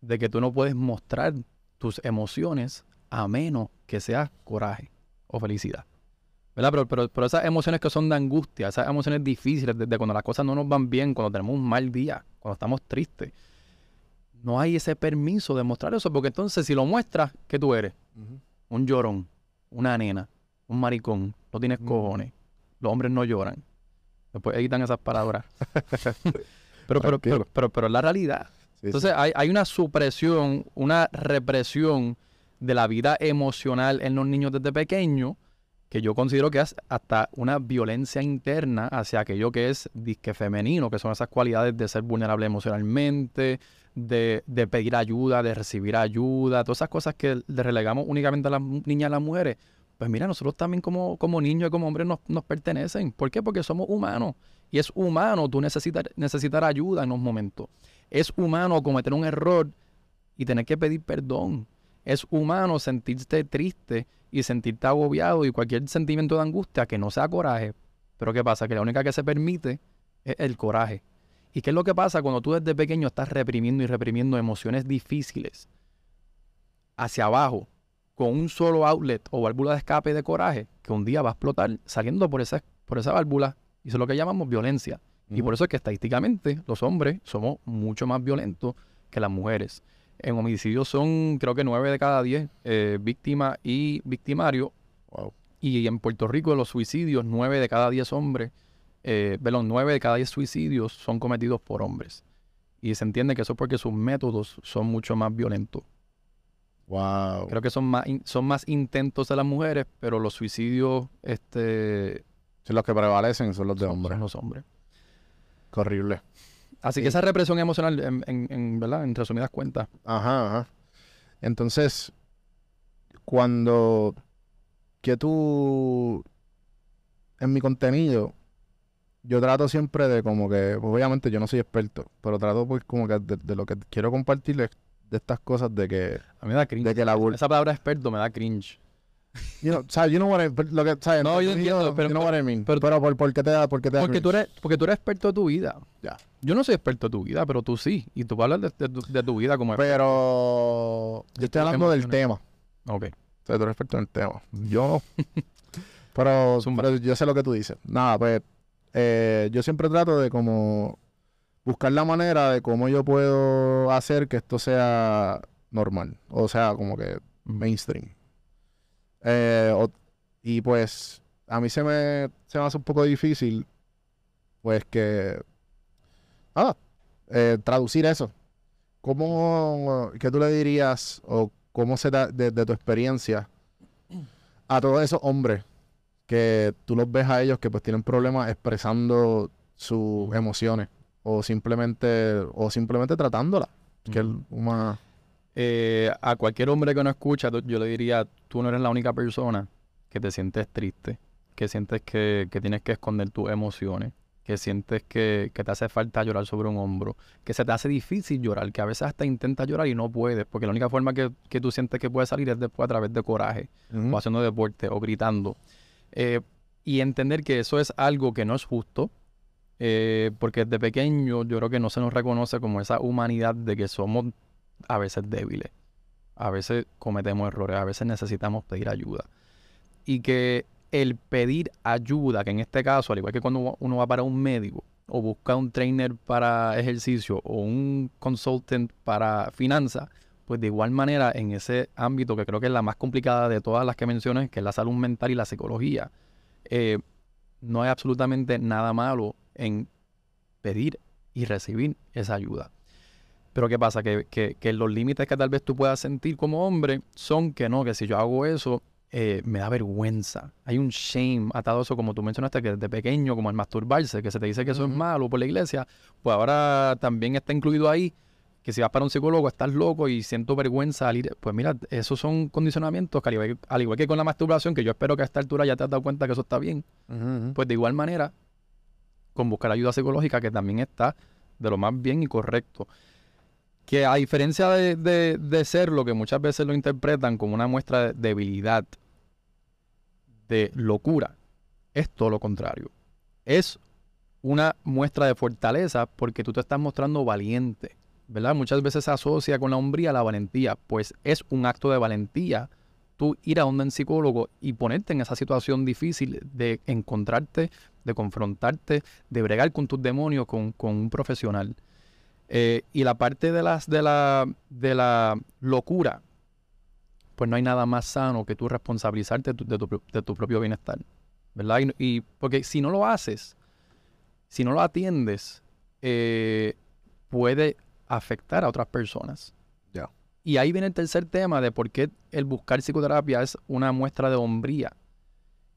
de que tú no puedes mostrar tus emociones a menos que sea coraje o felicidad. ¿Verdad? Pero, pero, pero esas emociones que son de angustia, esas emociones difíciles, desde cuando las cosas no nos van bien, cuando tenemos un mal día, cuando estamos tristes, no hay ese permiso de mostrar eso, porque entonces si lo muestras, ¿qué tú eres? Un llorón, una nena, un maricón, no tienes Mm. cojones. Los hombres no lloran. Después editan esas palabras. pero, pero, pero, pero, pero es la realidad. Sí, Entonces hay, hay una supresión, una represión de la vida emocional en los niños desde pequeños que yo considero que es hasta una violencia interna hacia aquello que es disque femenino, que son esas cualidades de ser vulnerable emocionalmente, de, de pedir ayuda, de recibir ayuda, todas esas cosas que le relegamos únicamente a las niñas y a las mujeres. Pues mira, nosotros también como, como niños y como hombres nos, nos pertenecen. ¿Por qué? Porque somos humanos. Y es humano tú necesitar, necesitar ayuda en los momentos. Es humano cometer un error y tener que pedir perdón. Es humano sentirte triste y sentirte agobiado y cualquier sentimiento de angustia que no sea coraje. Pero ¿qué pasa? Que la única que se permite es el coraje. ¿Y qué es lo que pasa cuando tú desde pequeño estás reprimiendo y reprimiendo emociones difíciles hacia abajo con un solo outlet o válvula de escape de coraje que un día va a explotar saliendo por esa, por esa válvula? Y eso es lo que llamamos violencia. Y por eso es que estadísticamente los hombres somos mucho más violentos que las mujeres. En homicidios son creo que 9 de cada 10 eh, víctimas y victimarios. Wow. Y en Puerto Rico los suicidios, 9 de cada 10 hombres, eh, perdón, 9 de cada 10 suicidios son cometidos por hombres. Y se entiende que eso es porque sus métodos son mucho más violentos. Wow. Creo que son más, in- son más intentos de las mujeres, pero los suicidios este, Sí, los que prevalecen son los de hombres. son los hombres. Qué horrible. Así Sí. que esa represión emocional, en, en- en, ¿verdad? en resumidas cuentas, Ajá, ajá. Entonces, cuando que tú en mi contenido, yo trato siempre de como que, obviamente yo no soy experto, pero trato pues como que de, de lo que quiero compartirles de estas cosas de que, a mí me da cringe. de que la bur- Esa palabra experto me da cringe. You know, ¿sabes? You know what I, lo que, ¿sabes? No, yo entiendo, know- pero- you know what I mean. pero- Pero, por, ¿por qué te da, por qué te da Porque tú, eres, porque tú eres experto de tu vida. Ya. Yo no soy experto de tu vida, pero tú sí. Y tú hablas de, de tu, de tu vida como experto. Pero yo estoy hablando del tema. Ok. O sea, tú eres experto en el tema. Yo no. pero, pero yo sé lo que tú dices. Nada, pues eh, yo siempre trato de como buscar la manera de cómo yo puedo hacer que esto sea normal. O sea, como que mainstream. Eh, o- y pues a mí se me, se me hace un poco difícil, pues que, eh, traducir eso. ¿Cómo, qué tú le dirías o cómo se da de, de tu experiencia a todos esos hombres que tú los ves a ellos que pues tienen problemas expresando sus emociones o simplemente o simplemente tratándolas? Que es una... Eh, a cualquier hombre que no escucha, yo le diría, tú no eres la única persona que te sientes triste, que sientes que, que tienes que esconder tus emociones, que sientes que, que te hace falta llorar sobre un hombro, que se te hace difícil llorar, que a veces hasta intentas llorar y no puedes, porque la única forma que, que tú sientes que puede salir es después a través de coraje. O haciendo deporte o gritando. Eh, y entender que eso es algo que no es justo, eh, porque desde pequeño yo creo que no se nos reconoce como esa humanidad de que somos a veces débiles, a veces cometemos errores, a veces necesitamos pedir ayuda. Y que el pedir ayuda, que en este caso, al igual que cuando uno va para un médico o busca un trainer para ejercicio o un consultant para finanzas, pues de igual manera en ese ámbito que creo que es la más complicada de todas las que mencioné, que es la salud mental y la psicología, eh, no hay absolutamente nada malo en pedir y recibir esa ayuda. Pero ¿qué pasa? Que, que, que los límites que tal vez tú puedas sentir como hombre son que no, que si yo hago eso, eh, me da vergüenza. Hay un shame atado a eso, como tú mencionaste, que desde pequeño, como el masturbarse, que se te dice que eso es malo por la iglesia, pues ahora también está incluido ahí que si vas para un psicólogo estás loco y siento vergüenza al ir. Pues mira, esos son condicionamientos que al igual, al igual que con la masturbación, que yo espero que a esta altura ya te has dado cuenta que eso está bien, pues de igual manera, con buscar ayuda psicológica, que también está de lo más bien y correcto. Que a diferencia de, de, ser lo que muchas veces lo interpretan como una muestra de debilidad, de locura, es todo lo contrario. Es una muestra de fortaleza porque tú te estás mostrando valiente, ¿verdad? Muchas veces se asocia con la hombría la valentía, pues es un acto de valentía tú ir a un psicólogo y ponerte en esa situación difícil de encontrarte, de confrontarte, de bregar con tus demonios con, con un profesional. Eh, y la parte de, las, de, la, de la locura, pues no hay nada más sano que tú responsabilizarte de tu, de tu de tu propio bienestar, ¿verdad? Y, y porque si no lo haces, si no lo atiendes, eh, puede afectar a otras personas. Y ahí viene el tercer tema de por qué el buscar psicoterapia es una muestra de hombría.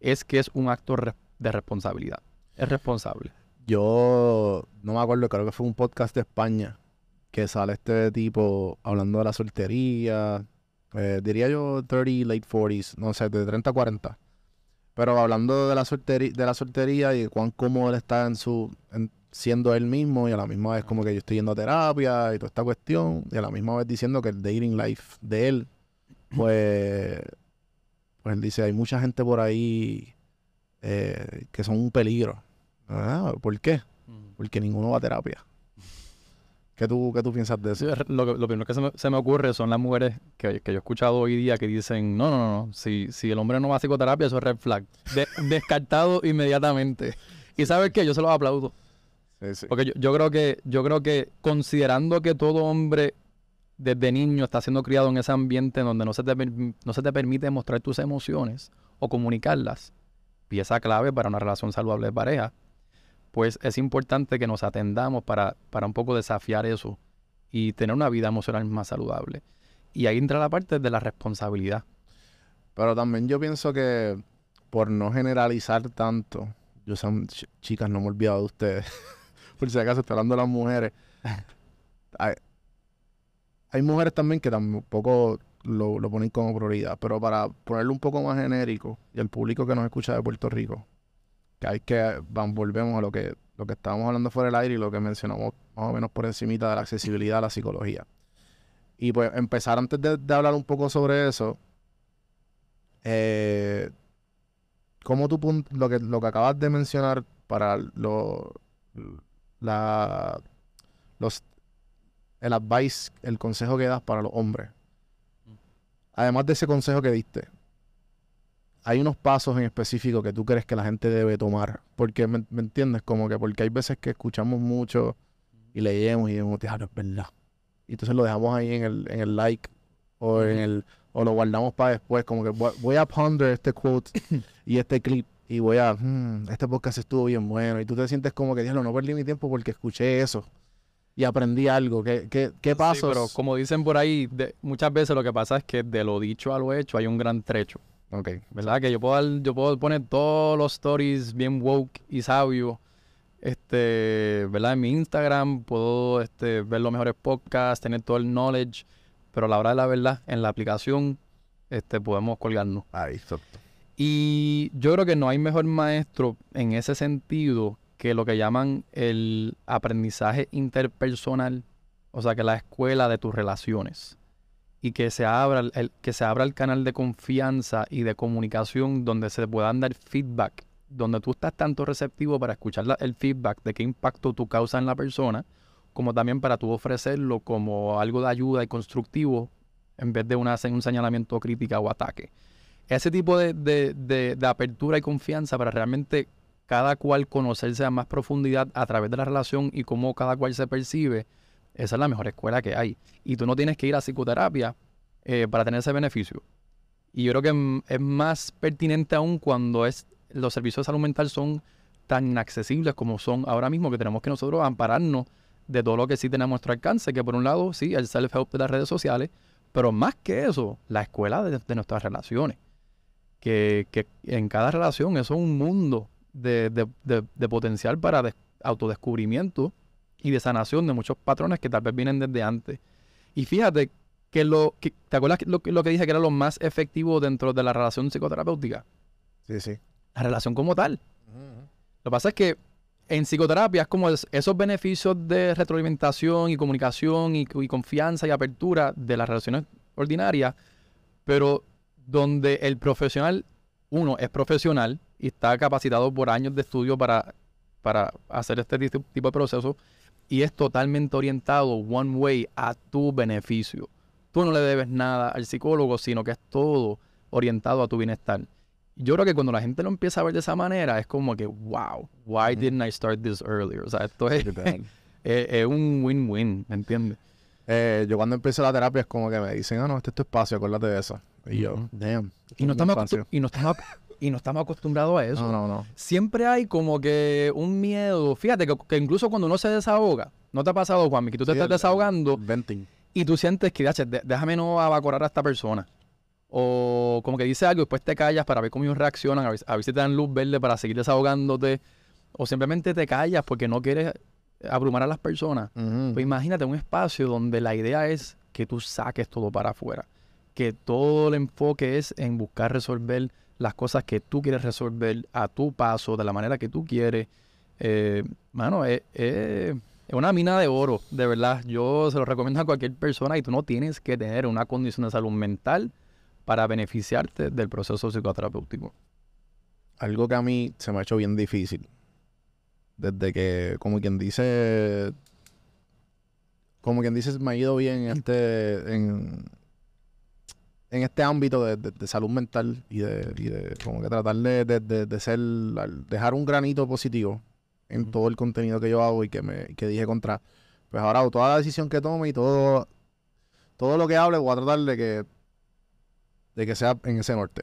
Es que es un acto de responsabilidad. Es responsable. Yo no me acuerdo, creo que fue un podcast de España que sale este tipo hablando de la soltería. eh, diría yo 30, late 40s, no sé, de 30 a 40. Pero hablando de la soltería, de la soltería y cuán cómodo él está en su en siendo él mismo y a la misma vez como que yo estoy yendo a terapia y toda esta cuestión y a la misma vez diciendo que el dating life de él pues pues él dice hay mucha gente por ahí eh, que son un peligro Ah, ¿por qué? Porque ninguno va a terapia. ¿Qué tú, qué tú piensas de eso? lo, primero que se me, se me ocurre son las mujeres que, que yo he escuchado hoy día que dicen, no, no, no, no, si, si el hombre no va a psicoterapia, eso es red flag. De- descartado inmediatamente. Y ¿sabes qué? Yo se los aplaudo. Sí, sí. Porque yo, yo creo que, yo creo que considerando que todo hombre desde niño está siendo criado en ese ambiente donde no se te, no se te permite mostrar tus emociones o comunicarlas, pieza clave para una relación saludable de pareja, pues es importante que nos atendamos para, para un poco desafiar eso y tener una vida emocional más saludable. Y ahí entra la parte de la responsabilidad. Pero también yo pienso que por no generalizar tanto, yo son ch- chicas, no me he olvidado de ustedes. por si acaso estoy hablando de las mujeres. hay, hay mujeres también que tampoco lo, lo ponen como prioridad. Pero para ponerlo un poco más genérico, y el público que nos escucha de Puerto Rico, que hay que volvemos a lo que, lo que estábamos hablando fuera del aire y lo que mencionamos más o menos por encimita de la accesibilidad a la psicología. Y pues empezar antes de, de hablar un poco sobre eso, eh, ¿cómo tú lo que, lo que acabas de mencionar para lo, la, los, el advice, el consejo que das para los hombres? Además de ese consejo que diste, hay unos pasos en específico que tú crees que la gente debe tomar. Porque, ¿me, me entiendes? Como que porque hay veces que escuchamos mucho y leemos y decimos, "Diablo, es verdad. Y entonces lo dejamos ahí en el, en el like o en el o lo guardamos para después. Como que voy, a ponder este quote y este clip y voy a, "Hmm, este podcast estuvo bien bueno. Y tú te sientes como que, diablo, no perdí mi tiempo porque escuché eso y aprendí algo. ¿Qué, qué, qué Sí, pasos? pero como dicen por ahí, de- muchas veces lo que pasa es que de lo dicho a lo hecho hay un gran trecho. Ok. ¿verdad? Que yo puedo, dar- yo puedo poner todos los stories bien woke y sabios, este, ¿verdad? En mi Instagram puedo este, ver los mejores podcasts, tener todo el knowledge, pero a la hora de la verdad, en la aplicación, este, podemos colgarnos. Ahí, exacto. Y yo creo que no hay mejor maestro en ese sentido que lo que llaman el aprendizaje interpersonal, o sea, que la escuela de tus relaciones. Y que se abra el, que se abra el canal de confianza y de comunicación donde se puedan dar feedback, donde tú estás tanto receptivo para escuchar el feedback de qué impacto tú causas en la persona, como también para tú ofrecerlo como algo de ayuda y constructivo en vez de una, un señalamiento crítica o ataque. Ese tipo de, de- de- de apertura y confianza para realmente cada cual conocerse a más profundidad a través de la relación y cómo cada cual se percibe, esa es la mejor escuela que hay. Y tú no tienes que ir a psicoterapia eh, para tener ese beneficio. Y yo creo que es más pertinente aún cuando es, los servicios de salud mental son tan inaccesibles como son ahora mismo, que tenemos que nosotros ampararnos de todo lo que sí tenemos a nuestro alcance, que por un lado, sí, el self-help de las redes sociales, pero más que eso, la escuela de, nuestras relaciones. Que, que en cada relación eso es un mundo de, de- de- potencial para des- autodescubrimiento y de sanación de muchos patrones que tal vez vienen desde antes. Y fíjate que lo que, ¿te acuerdas lo, que- lo que dije que era lo más efectivo dentro de la relación psicoterapéutica? Sí, sí. La relación como tal. Lo que pasa es que en psicoterapia es como es- esos beneficios de retroalimentación y comunicación y, y confianza y apertura de las relaciones ordinarias, pero donde el profesional, uno, es profesional y está capacitado por años de estudio para, para hacer este ti- tipo de procesos y es totalmente orientado one way a tu beneficio. Tú no le debes nada al psicólogo, sino que es todo orientado a tu bienestar. Yo creo que cuando la gente lo empieza a ver de esa manera, es como que, wow, why didn't I start this earlier? O sea, esto es, Literal. es- es un win-win, ¿me entiendes? Eh, yo cuando empiezo la terapia es como que me dicen, ah, no, este es tu espacio, acuérdate de eso. Y yo, damn. este Y no, es mi estamos y, no estamos, y no estamos acostumbrados a eso. No, no, no. Siempre hay como que un miedo. Fíjate que, que incluso cuando uno se desahoga, ¿no te ha pasado, Juanmi, que tú te Sí, estás el- desahogando Venting. y tú sientes que, "Yache, de- déjame no abacorar a esta persona? O como que dice algo y después te callas para ver cómo ellos reaccionan, a ver, a ver si te dan luz verde para seguir desahogándote. O simplemente te callas porque no quieres abrumar a las personas. Pues imagínate un espacio donde la idea es que tú saques todo para afuera. Que todo el enfoque es en buscar resolver las cosas que tú quieres resolver a tu paso, de la manera que tú quieres. Eh, mano, es, una mina de oro, de verdad. Yo se lo recomiendo a cualquier persona y tú no tienes que tener una condición de salud mental para beneficiarte del proceso psicoterapéutico. Algo que a mí se me ha hecho bien difícil. Desde que, como quien dice, como quien dice, me ha ido bien en este, en, en este ámbito de, de- de salud mental y de, y de como que tratar de, ser, dejar un granito positivo en todo el contenido que yo hago y que me que dije contra. Pues ahora toda la decisión que tome y todo, todo lo que hable voy a tratar de que, de que sea en ese norte.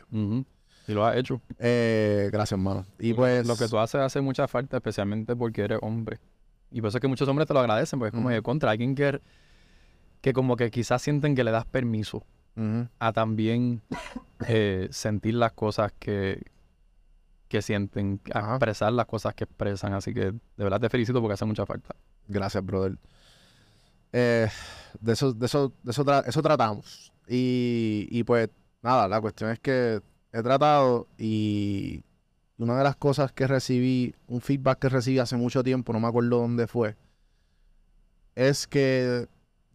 Y lo has hecho. Eh, gracias, hermano. Y pues. Lo que tú haces hace mucha falta, especialmente porque eres hombre. Y por eso es que muchos hombres te lo agradecen, porque es como de contra alguien que, que como que quizás sienten que le das permiso A también eh, sentir las cosas que, que sienten, a Ajá. expresar las cosas que expresan. Así que de verdad te felicito porque hace mucha falta. Gracias, brother. Eh, de eso, de eso, de eso, tra- eso tratamos. Y, y pues, nada, la cuestión es que he tratado y una de las cosas que recibí, un feedback que recibí hace mucho tiempo, no me acuerdo dónde fue, es que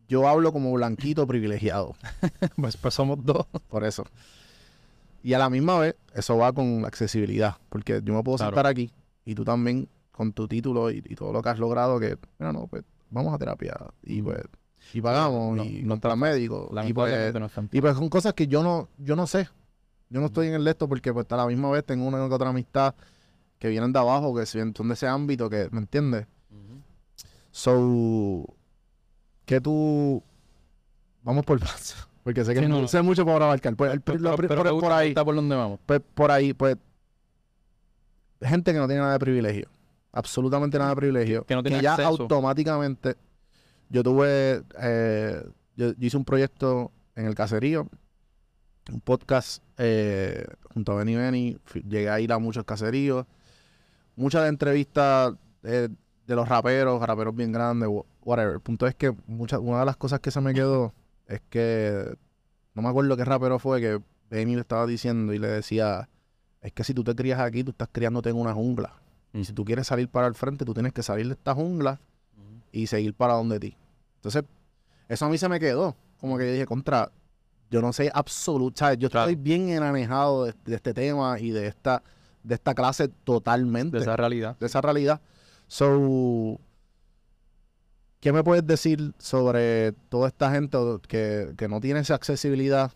yo hablo como blanquito privilegiado. pues, pues somos dos. Por eso. Y a la misma vez, eso va con la accesibilidad. Porque yo me puedo Claro. sentar aquí y tú también, con tu título y, y todo lo que has logrado, que, mira, no, pues vamos a terapia. Y Ujú. pues, y pagamos, No, y no para médicos. Y pues, Lamentablemente no están. y pues son cosas que yo no, yo no sé. Yo no estoy en el esto porque pues a la misma vez tengo una que otra amistad que vienen de abajo, que son de ese ámbito, que, ¿me entiendes? So, que tú... Vamos por paso. Porque sé que Sí, no, sé mucho para abarcar. Pues, el- Pero, lo- pero por, por ahí, gusta por dónde vamos. pues, por ahí, pues... Gente que no tiene nada de privilegio. Absolutamente nada de privilegio. Que no tiene ya acceso. automáticamente... Yo tuve... eh, yo, yo hice un proyecto en el caserío. Un podcast eh, junto a Benny Benny. Llegué a ir a muchos caseríos. Muchas entrevistas eh, de los raperos, raperos bien grandes, wha- whatever. El punto es que muchas, una de las cosas que se me quedó es que no me acuerdo qué rapero fue que Benny le estaba diciendo y le decía, es que si tú te crías aquí, tú estás criándote en una jungla. Y si tú quieres salir para el frente, tú tienes que salir de esta jungla y seguir para donde ti. Entonces, eso a mí se me quedó. Como que yo dije, contra, yo no sé absoluto, ¿sabes? Yo Claro. estoy bien enanejado de, de este tema y de esta, de esta clase totalmente De esa realidad. de esa realidad. So, ¿qué me puedes decir sobre toda esta gente que, que no tiene esa accesibilidad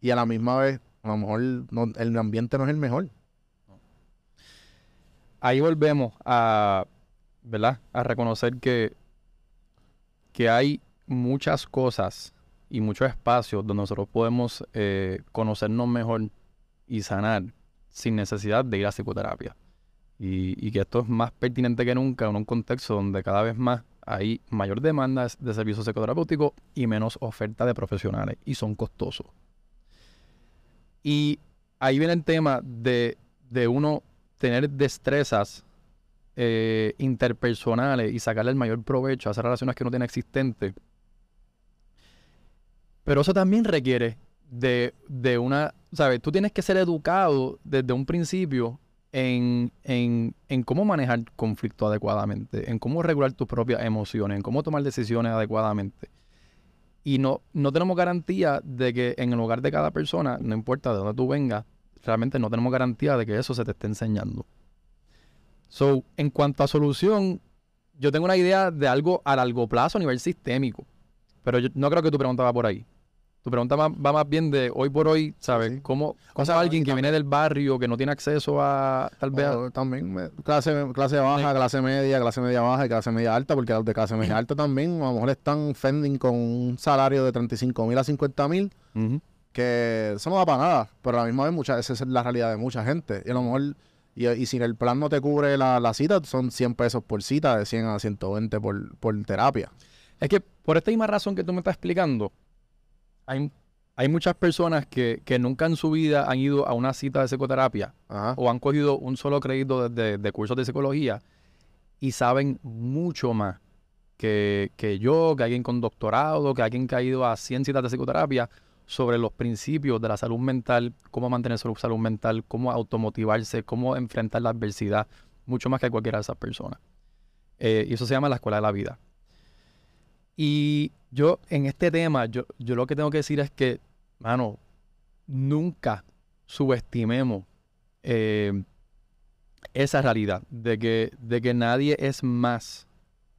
y a la misma vez, a lo mejor el ambiente no es el mejor? ahí volvemos a, ¿verdad? A reconocer que, que hay muchas cosas y muchos espacios donde nosotros podemos eh, conocernos mejor y sanar sin necesidad de ir a psicoterapia. Y, que esto es más pertinente que nunca en un contexto donde cada vez más hay mayor demanda de servicios psicoterapéuticos y menos oferta de profesionales y son costosos. Y ahí viene el tema de, de uno tener destrezas eh, interpersonales y sacarle el mayor provecho a esas relaciones que uno tiene existentes. Pero eso también requiere de, de una, ¿sabes? Tú tienes que ser educado desde un principio en, en, en, cómo manejar conflicto adecuadamente, en cómo regular tus propias emociones, en cómo tomar decisiones adecuadamente. Y no, no tenemos garantía de que en el hogar de cada persona, no importa de dónde tú vengas, realmente no tenemos garantía de que eso se te esté enseñando. So, en cuanto a solución, yo tengo una idea de algo a largo plazo a nivel sistémico, pero yo no creo que tu pregunta va por ahí. Tu pregunta va, más bien de hoy por hoy, ¿sabes? ¿Cómo, cómo alguien que viene del barrio, que no tiene acceso a tal vez... también clase, clase baja, clase media, clase media baja y clase media alta, porque los de clase media alta también a lo mejor están fending con un salario de 35 mil a 50 mil, que eso no da para nada, pero a la misma vez mucha, esa es la realidad de mucha gente. Y a lo mejor, y, y si el plan no te cubre la, la, cita, son 100 pesos por cita, de 100 a 120 por, por terapia. Es que por esta misma razón que tú me estás explicando, hay, hay muchas personas que, nunca en su vida han ido a una cita de psicoterapia o han cogido un solo crédito de, de, cursos de psicología y saben mucho más que, yo, que alguien con doctorado, que alguien que ha ido a 100 citas de psicoterapia sobre los principios de la salud mental, cómo mantener su salud mental, cómo automotivarse, cómo enfrentar la adversidad, mucho más que cualquiera de esas personas. Eh, y eso se llama la escuela de la vida. Y yo en este tema, yo, yo lo que tengo que decir es que, mano, nunca subestimemos eh, esa realidad de que, de que nadie es más,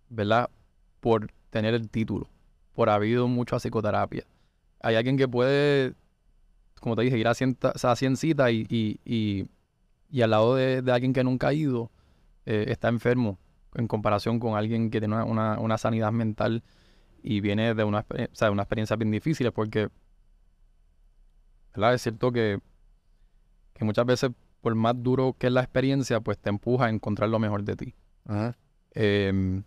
¿verdad? Por tener el título, por haber ido mucho psicoterapia. Hay alguien que puede, como te dije, ir a 100, a citas y, y, y, al lado de, alguien que nunca ha ido, eh, está enfermo en comparación con alguien que tiene una, una sanidad mental y viene de una, o una experiencia bien difícil porque ¿verdad? es cierto que, que muchas veces por más duro que es la experiencia pues te empuja a encontrar lo mejor de ti. Em,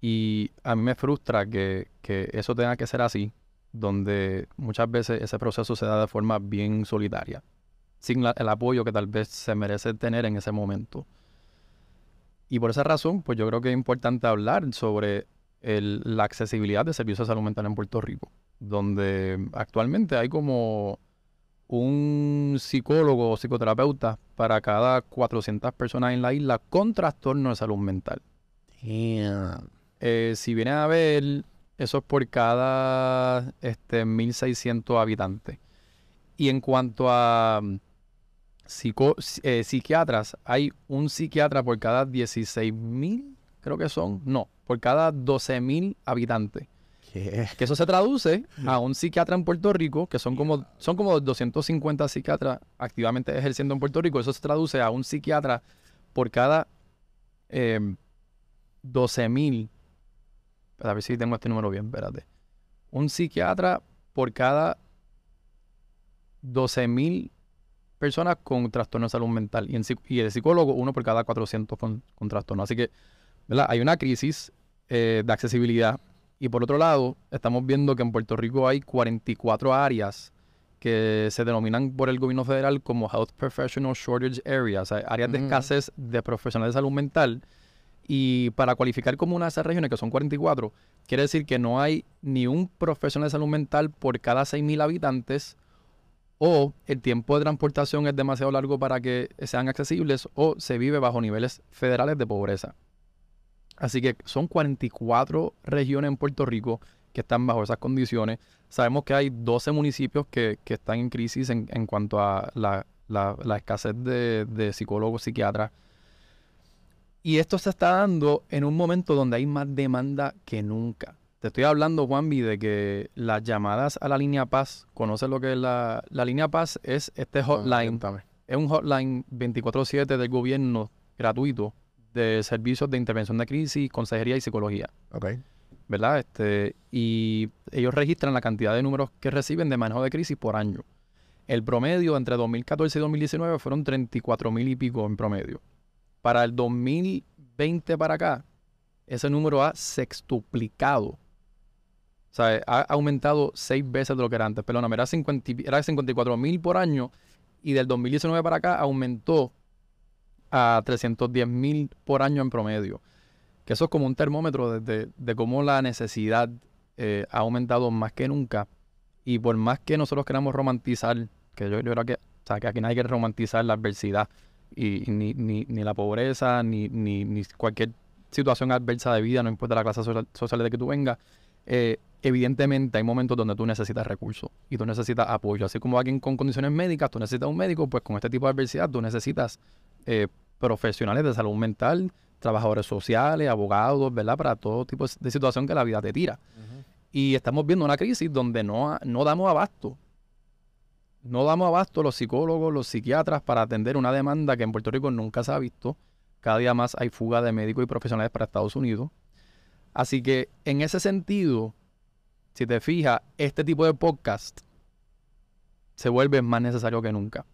y a mí me frustra que, que eso tenga que ser así donde muchas veces ese proceso se da de forma bien solitaria sin el apoyo que tal vez se merece tener en ese momento. Y por esa razón pues yo creo que es importante hablar sobre la accesibilidad de servicios de salud mental en Puerto Rico, donde actualmente hay como un psicólogo o psicoterapeuta para cada 400 personas en la isla con trastorno de salud mental. Eh, si viene a ver, eso es por cada este, 1.600 habitantes. Y en cuanto a mm, eh, psiquiatras, hay un psiquiatra por cada 16.000, creo que son. No, por cada 12.000 habitantes. Que eso se traduce a un psiquiatra en Puerto Rico, que son como, son como 250 psiquiatras activamente ejerciendo en Puerto Rico. Eso se traduce a un psiquiatra por cada eh, 12.000. A ver si tengo este número bien, espérate. Un psiquiatra por cada 12.000 personas con trastorno de salud mental. Y, y, el psicólogo, uno por cada 400 con, con trastorno. Así que, ¿verdad? Hay una crisis eh, de accesibilidad. Y por otro lado, estamos viendo que en Puerto Rico hay 44 áreas que se denominan por el gobierno federal como Health Professional Shortage Areas, áreas de escasez de profesionales de salud mental. Y para cualificar como una de esas regiones, que son 44, quiere decir que no hay ni un profesional de salud mental por cada 6.000 habitantes, o el tiempo de transportación es demasiado largo para que sean accesibles, o se vive bajo niveles federales de pobreza. Así que son 44 regiones en Puerto Rico que están bajo esas condiciones. Sabemos que hay 12 municipios que, están en crisis en, cuanto a la, escasez de, psicólogos, psiquiatras. Y esto se está dando en un momento donde hay más demanda que nunca. Te estoy hablando, Juanvi, de que las llamadas a la línea Paz, ¿conoces lo que es la, la línea Paz? Es este hotline. es un hotline 24-7 del gobierno gratuito de servicios de intervención de crisis, consejería y psicología. Ok. ¿Verdad? Este, y ellos registran la cantidad de números que reciben de manejo de crisis por año. El promedio entre 2014 y 2019 fueron 34 mil y pico en promedio. Para el 2020 para acá, ese número ha sextuplicado. O sea, ha aumentado seis veces de lo que era antes. Perdóname, era, 50 y- era 54 mil por año y del 2019 para acá aumentó a 310 mil por año en promedio. Que eso es como un termómetro de, de- cómo la necesidad eh, ha aumentado más que nunca. Y por más que nosotros queramos romantizar, que yo, creo que, o sea, que aquí nadie quiere romantizar la adversidad, y, ni, ni, ni la pobreza, ni, ni, ni cualquier situación adversa de vida, no importa la clase social, social de que tú vengas, eh, evidentemente hay momentos donde tú necesitas recursos y tú necesitas apoyo. Así como alguien con condiciones médicas, tú necesitas un médico, pues con este tipo de adversidad tú necesitas eh, profesionales de salud mental, trabajadores sociales, abogados, ¿verdad? Para todo tipo de situación que la vida te tira. Y estamos viendo una crisis donde no, no damos abasto. No damos abasto los psicólogos, los psiquiatras para atender una demanda que en Puerto Rico nunca se ha visto. Cada día más hay fuga de médicos y profesionales para Estados Unidos. Así que en ese sentido, si te fijas, este tipo de podcast se vuelve más necesario que nunca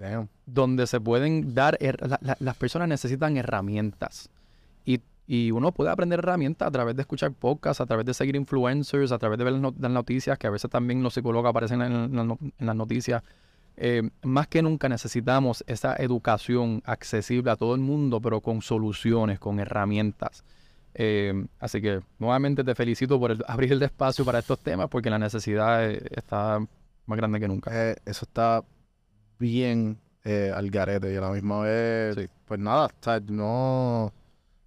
Damn. donde se pueden dar, her- la- la- las personas necesitan herramientas. Y, y uno puede aprender herramientas a través de escuchar podcasts, a través de seguir influencers, a través de ver las, no- las noticias, que a veces también los psicólogos aparecen en, en las no- en las noticias. Eh, más que nunca necesitamos esa educación accesible a todo el mundo, pero con soluciones, con herramientas. Eh, así que nuevamente te felicito por el- abrir el espacio para estos temas, porque la necesidad eh, está más grande que nunca. Eh, eso está bien eh, al garete y a la misma vez, Sí. pues nada. No,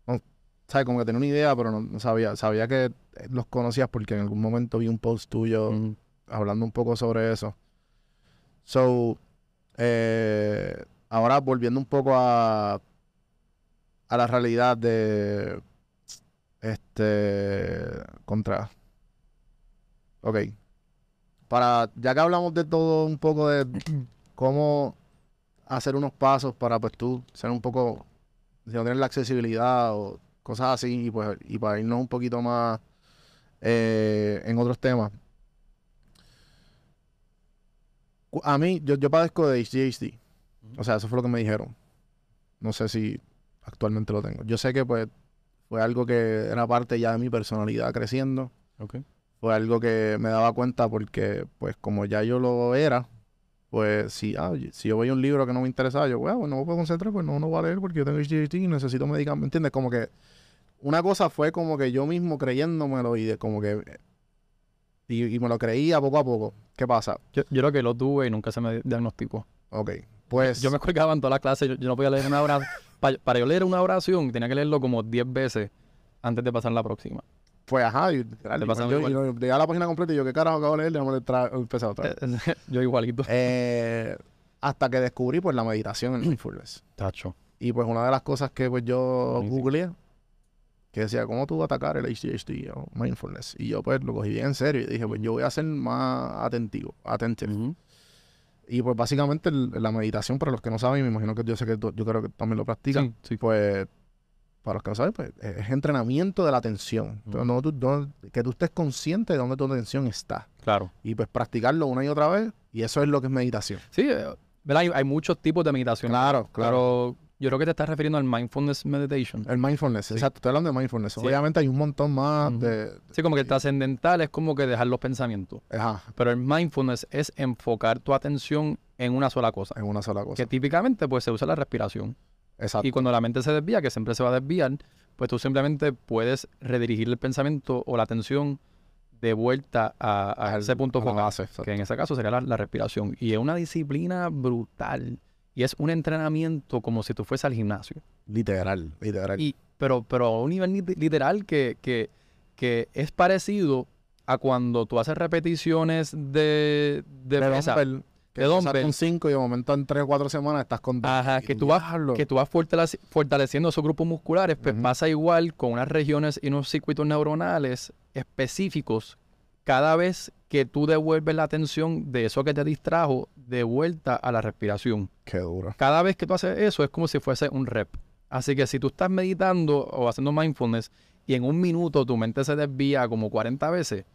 no, ¿sabes? Como que tenía una idea, pero no, no sabía, sabía que eh, los conocías porque en algún momento vi un post tuyo Mm, hablando un poco sobre eso. So, eh, ahora volviendo un poco a, a la realidad de este contra. Ok. Para, ya que hablamos de todo un poco de cómo hacer unos pasos para pues tú ser un poco, si no tienes la accesibilidad o cosas así, y pues, y para irnos un poquito más eh, en otros temas. A mí, yo, yo padezco de ADHD. O sea, eso fue lo que me dijeron. No sé si actualmente lo tengo. Yo sé que pues fue algo que era parte ya de mi personalidad creciendo. ok. Fue algo que me daba cuenta porque pues como ya yo lo era, pues si, ah, si yo veía un libro que no me interesaba, yo, bueno, no me puedo concentrar, pues no, no voy a leer porque yo tengo ADHD y necesito medicamentos. ¿Entiendes? Como que una cosa fue como que yo mismo creyéndomelo y de como que... Y, y me lo creía poco a poco. ¿Qué pasa? Yo, yo creo que lo tuve y nunca se me diagnosticó. Ok, pues... Yo me colgaba en toda la clase, yo, yo no podía leer una oración. para, para yo leer una oración, tenía que leerlo como 10 veces antes de pasar a la próxima. Pues ajá, y, literal, Te pasa yo, igual. yo llegué a la página completa y yo, ¿qué carajo acabo de leer? Déjame empezar otra vez. yo igualito. Eh, hasta que descubrí pues la meditación en mindfulness. Tacho. Y pues una de las cosas que pues yo Buenísimo. googleé, que decía, ¿cómo tú vas a atacar el ADHD o mindfulness? Y yo pues lo cogí bien en serio y dije, pues yo voy a ser más atentivo, attentive. Ujú. Y pues básicamente el- la meditación, para los que no saben, me imagino que yo sé que tú- yo creo que también lo practican, Sí, sí. pues para los que no saben, pues es entrenamiento de la atención. Entonces, no, tú- no- que tú estés consciente de dónde tu atención está. Claro. Y pues practicarlo una y otra vez, y eso es lo que es meditación. Sí, eh, ¿verdad? Hay, hay muchos tipos de meditación. Claro, claro. Pero yo creo que te estás refiriendo al mindfulness meditation. El mindfulness, exacto, estoy hablando de mindfulness. Sí. Obviamente hay un montón más de... Sí, como que el trascendental es como que dejar los pensamientos. Ajá, Pero el mindfulness es enfocar tu atención en una sola cosa. en una sola cosa. Que típicamente pues se usa la respiración. Exacto. Y cuando la mente se desvía, que siempre se va a desviar, pues tú simplemente puedes redirigir el pensamiento o la atención de vuelta a, ese punto a focal, base, que en ese caso sería la, la respiración. Y es una disciplina brutal. Y es un entrenamiento como si tú fueses al gimnasio. Literal, literal. Y, pero, pero a un nivel lit- literal que, que, que es parecido a cuando tú haces repeticiones de, de, de de dumbbell. con 5 y de momento en 3 o 4 semanas estás con. Ajá, que tú vas, que tú vas fortaleci- fortaleciendo esos grupos musculares, pues pasa igual con unas regiones y unos circuitos neuronales específicos. Cada vez que tú devuelves la atención de eso que te distrajo de vuelta a la respiración. Qué duro. Cada vez que tú haces eso es como si fuese un rep. Así que si tú estás meditando o haciendo mindfulness y en un minuto tu mente se desvía como 40 veces,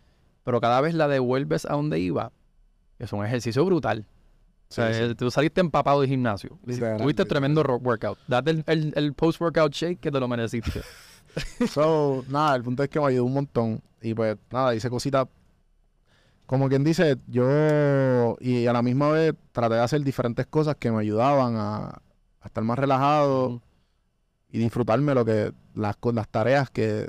pero cada vez la devuelves a donde iba, es un ejercicio brutal. O sea, Sí, sí. el- tú saliste empapado de gimnasio. Literal, Tuviste literal. tremendo ro- workout. Date el, el- el post-workout shake que te lo mereciste. so, nada, el punto es que me ayudó un montón. Y pues, nada, hice cositas. Como quien dice, yo. Y a la misma vez traté de hacer diferentes cosas que me ayudaban a, a estar más relajado y disfrutarme lo que. Las, las tareas que.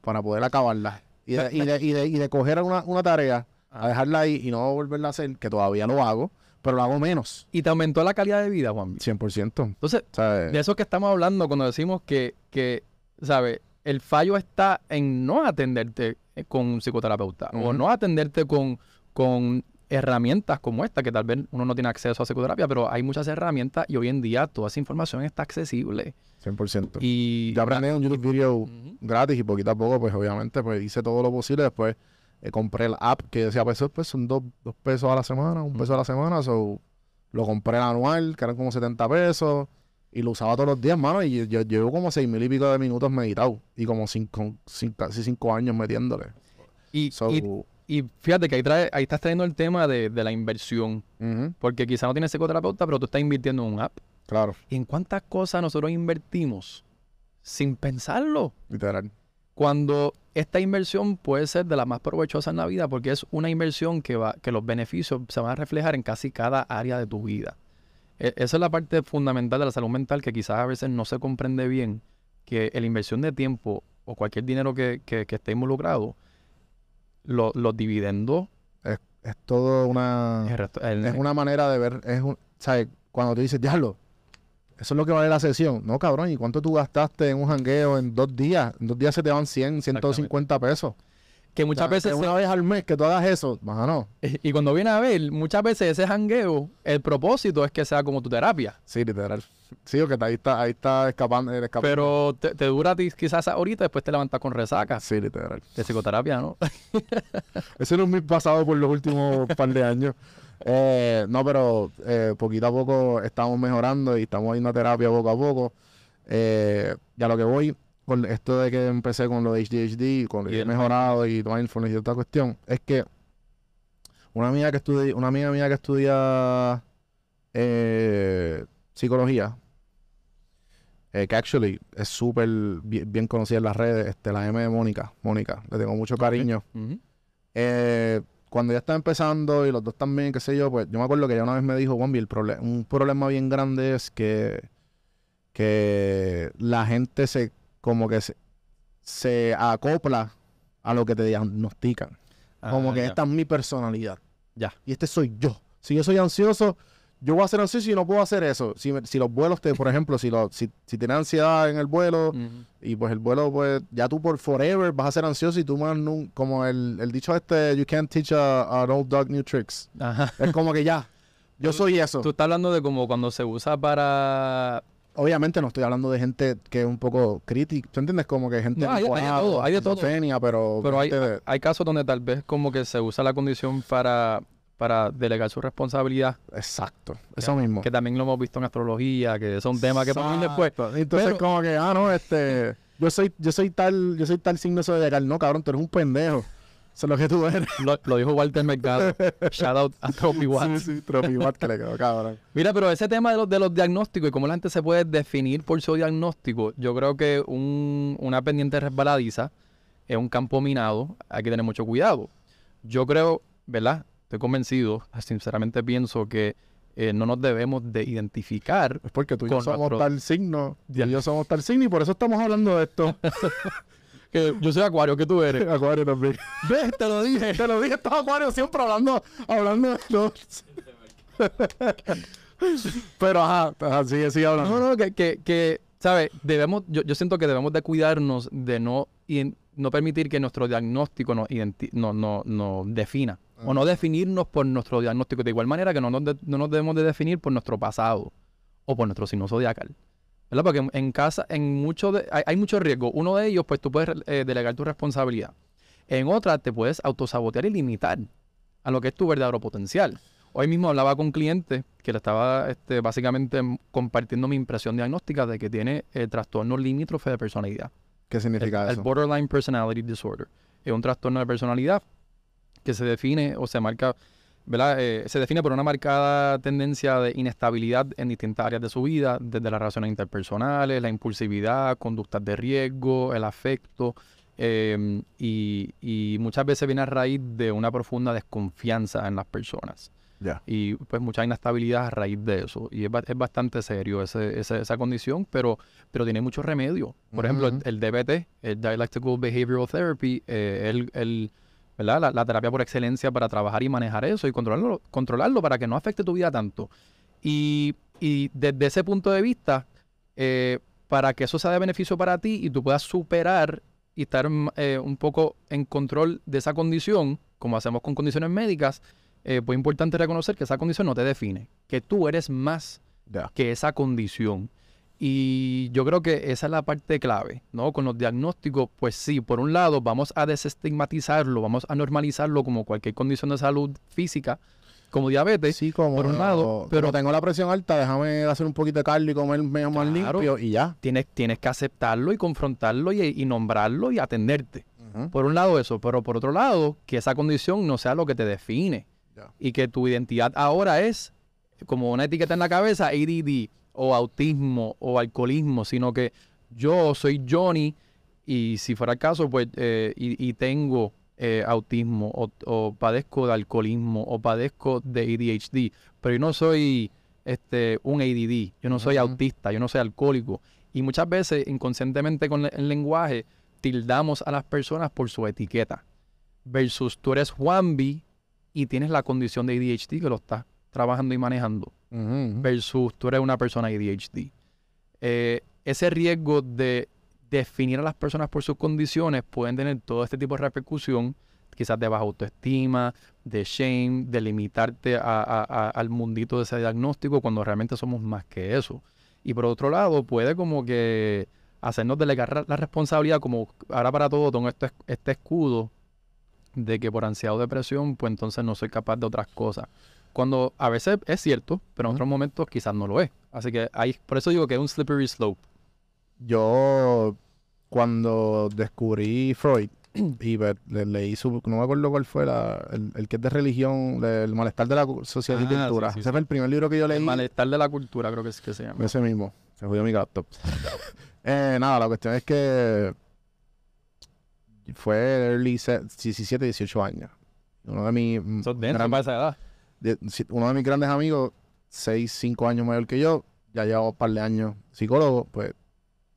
para poder acabarlas. Y de, y de, y de, y de coger una, una tarea, a dejarla ahí y no volverla a hacer, que todavía lo hago, pero lo hago menos. Y te aumentó la calidad de vida, Juan. 100%. Entonces, de eso que estamos hablando cuando decimos que, que ¿sabes? El fallo está en no atenderte eh, con un psicoterapeuta o no atenderte con, con herramientas como esta, que tal vez uno no tiene acceso a psicoterapia, pero hay muchas herramientas y hoy en día toda esa información está accesible. 100%. Y Yo aprendí en un YouTube video gratis y poquito a poco, pues obviamente, pues hice todo lo posible. Después eh, compré el app que decía, pues, pues son dos, dos pesos a la semana, un peso a la semana. So, lo compré el anual, que eran como 70 pesos. Y lo usaba todos los días, mano. Y yo, llevo como seis mil y pico de minutos meditados. Y como cinco, cinco- casi cinco años metiéndole. Y, So, y, y fíjate que ahí, trae, ahí estás trayendo el tema de, de la inversión, porque quizá no tienes psicoterapeuta, pero tú estás invirtiendo en un app. claro, ¿Y en cuántas cosas nosotros invertimos sin pensarlo? literal. Cuando esta inversión puede ser de las más provechosas en la vida porque es una inversión que, va, que los beneficios se van a reflejar en casi cada área de tu vida. E- esa es la parte fundamental de la salud mental que quizás a veces no se comprende bien, que la inversión de tiempo o cualquier dinero que, que- que esté involucrado, lo- los dividendos, Es todo una... Es una manera de ver, es un, ¿sabes? Cuando tú dices, diablo, eso es lo que vale la sesión. No, cabrón, ¿y cuánto tú gastaste en un jangueo en dos días? En dos días se te van 100, 150 pesos. que muchas O sea, veces... que se- una vez al mes que tú hagas eso, mano. y cuando viene a ver, muchas veces ese jangueo, el propósito es que sea como tu terapia. Sí, literal. Sí, o que ahí está, ahí está escapando. eh, escapando. Pero te, te dura quizás ahorita, después te levantas con resacas Sí, literal. de psicoterapia, ¿no? Ese no es mi pasado por los últimos par de años. Eh, no, pero eh, poquito a poco estamos mejorando y estamos yendo a terapia poco a poco. Eh, ya lo que voy con esto de que empecé con lo de HDHD, con lo que he mejorado y mindfulness y esta cuestión, es que una amiga que estudia, una amiga mía que estudia eh, psicología, eh, que actually es súper bien, bien conocida en las redes, este, la M de Mónica, Mónica, le tengo mucho cariño. Eh, cuando ya estaba empezando y los dos también, qué sé yo, pues yo me acuerdo que ella una vez me dijo, Juanvi, el un problema bien grande es que, que la gente se, como que se, se acopla a lo que te diagnostican. como Ah, que ya. esta es mi personalidad. Ya. Y este soy yo. Si yo soy ansioso, yo voy a ser ansioso y no puedo hacer eso. Si, los vuelos, te, por ejemplo, si, lo, si, si tienes ansiedad en el vuelo, y pues el vuelo, pues ya tú por forever vas a ser ansioso y tú más nun- como el, el dicho este, you can't teach a, an old dog new tricks. Ajá. Es como que ya, yo soy eso. Tú estás hablando de como cuando se usa para... Obviamente no estoy hablando de gente que es un poco crítica, ¿tú entiendes? Como que gente No, hay- hay de bipolar, todo, hay de todo. pero, Pero hay, gente de- hay casos donde tal vez como que se usa la condición para, para delegar su responsabilidad, exacto, eso mismo. que también lo hemos visto en astrología, que son temas que ir después. Entonces Pero- como que, ah, no, este, yo soy, yo soy tal, yo soy tal signo zodiacal. No, cabrón, tú eres un pendejo. Eso es lo que tú eres. Lo, lo dijo Walter Mercado. Shout out a Trophy Watts. Sí, sí, Tropi Watt que le quedó, cabrón. Mira, pero ese tema de los, de los diagnósticos y cómo la gente se puede definir por su diagnóstico, yo creo que un- una pendiente resbaladiza es un campo minado, hay que tener mucho cuidado. Yo creo, ¿verdad? Estoy convencido, sinceramente pienso que eh, no nos debemos de identificar. Es porque tú y yo somos nuestro- tal signo, tú y yo somos tal signo y por eso estamos hablando de esto. Que yo soy acuario, que tú eres. Acuario también. ¿Ves? Te lo dije. Te lo dije, estos acuarios siempre hablando, hablando de los... Pero ajá, ajá, sigue, sigue hablando. No, no, que, que, que ¿sabes? Debemos, yo, yo siento que debemos de cuidarnos de no, y no permitir que nuestro diagnóstico nos, identi- no, no, nos O no definirnos por nuestro diagnóstico. De igual manera que no nos, de- no nos debemos de definir por nuestro pasado o por nuestro signo zodiacal. ¿Verdad? Porque en, en casa, en mucho de, hay, hay muchos riesgos. Uno de ellos, pues tú puedes eh, delegar tu responsabilidad. En otra, te puedes autosabotear y limitar a lo que es tu verdadero potencial. Hoy mismo hablaba con un cliente que le estaba este, básicamente compartiendo mi impresión diagnóstica de que tiene el trastorno limítrofe de personalidad. ¿Qué El, significa el eso? Borderline Personality Disorder. Es un trastorno de personalidad que se define o se marca ¿verdad? Eh, se define por una marcada tendencia de inestabilidad en distintas áreas de su vida, desde las relaciones interpersonales, la impulsividad, conductas de riesgo, el afecto, em, y, y muchas veces viene a raíz de una profunda desconfianza en las personas. Ya. Y pues mucha inestabilidad a raíz de eso. Y es, es bastante serio ese- ese- esa condición, pero, pero tiene mucho remedio. Por ejemplo, el, el DBT, el Dialectical Behavioral Therapy, eh, el, el- ¿verdad? La, la terapia por excelencia para trabajar y manejar eso y controlarlo, controlarlo para que no afecte tu vida tanto. Y, y desde ese punto de vista, eh, para que eso sea de beneficio para ti y tú puedas superar y estar eh, un poco en control de esa condición, como hacemos con condiciones médicas, eh, pues es importante reconocer que esa condición no te define, que tú eres más que esa condición. Y yo creo que esa es la parte clave, ¿no? Con los diagnósticos, pues sí, por un lado vamos a desestigmatizarlo, vamos a normalizarlo como cualquier condición de salud física, como diabetes, Sí, como, por un lado, pero pero- tengo la presión alta, déjame hacer un poquito de cardio y comer medio más Claro. limpio y ya. tienes, tienes que aceptarlo y confrontarlo y, y nombrarlo y atenderte. Por un lado eso, pero por otro lado, que esa condición no sea lo que te define. Y que tu identidad ahora es como una etiqueta en la cabeza, ADD o autismo o alcoholismo, sino que yo soy Johnny y si fuera el caso, pues, eh, y, y tengo eh, autismo o, o padezco de alcoholismo o padezco de ADHD, pero yo no soy este, un ADD, yo no soy autista, yo no soy alcohólico. Y muchas veces, inconscientemente con el lenguaje, tildamos a las personas por su etiqueta. Versus tú eres Juanvi y tienes la condición de ADHD que lo estás trabajando y manejando. Versus tú eres una persona ADHD. Eh, ese riesgo de definir a las personas por sus condiciones pueden tener todo este tipo de repercusión, quizás de baja autoestima, de shame, de limitarte a- a- a- al mundito de ese diagnóstico cuando realmente somos más que eso. Y por otro lado, puede como que hacernos delegar la responsabilidad, como ahora para todo tengo este, este escudo de que por ansiedad o depresión, pues entonces no soy capaz de otras cosas. Cuando a veces es cierto, pero en otros momentos quizás no lo es. Así que hay, por eso digo que es un slippery slope. Yo, cuando descubrí Freud y le, leí su, no me acuerdo cuál fue la, el, el que es de religión, de- el malestar de la sociedad y Ah, sí, cultura. sí, Ese sí. fue el primer libro que yo leí. El malestar de la cultura creo que es que se llama. Ese mismo. Se jodió mi laptop. eh, nada, la cuestión es que fue early se- 17, 18 años. Uno de mis denso gran- para esa edad. De- uno de mis grandes amigos, 6, 5 años mayor que yo, ya lleva un par de años psicólogo, pues,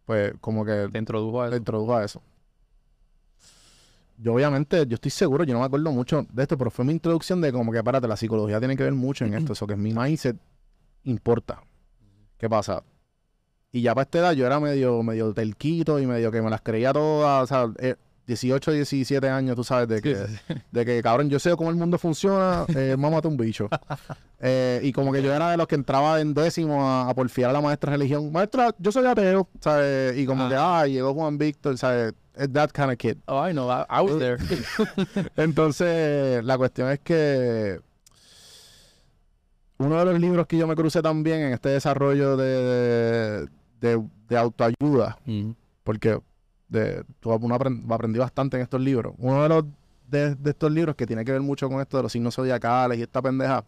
pues como que Te introdujo a eso. introdujo a eso. Yo obviamente, yo estoy seguro, yo no me acuerdo mucho de esto, pero fue mi introducción de como que, párate, la psicología tiene que ver mucho en esto, eso que mi mindset importa. ¿Qué pasa? Y ya para esta edad yo era medio, medio telquito y medio que me las creía todas, o sea, eh, 18, 17 años, tú sabes, de que, de que cabrón, yo sé cómo el mundo funciona, eh, mámate un bicho. Eh, y como que yo era de los que entraba en décimo a, a porfiar a la maestra de religión. Maestra, yo soy ateo, ¿sabes? Y como que, ah, llegó Juan Víctor, ¿sabes? Es that kind of kid. Oh, I know, I, I was there. Entonces, la cuestión es que uno de los libros que yo me crucé también en este desarrollo de, de, de- de autoayuda, Ujú. porque de, tú- uno aprend- aprendí bastante en estos libros. Uno de los de, de estos libros que tiene que ver mucho con esto de los signos zodiacales y esta pendeja,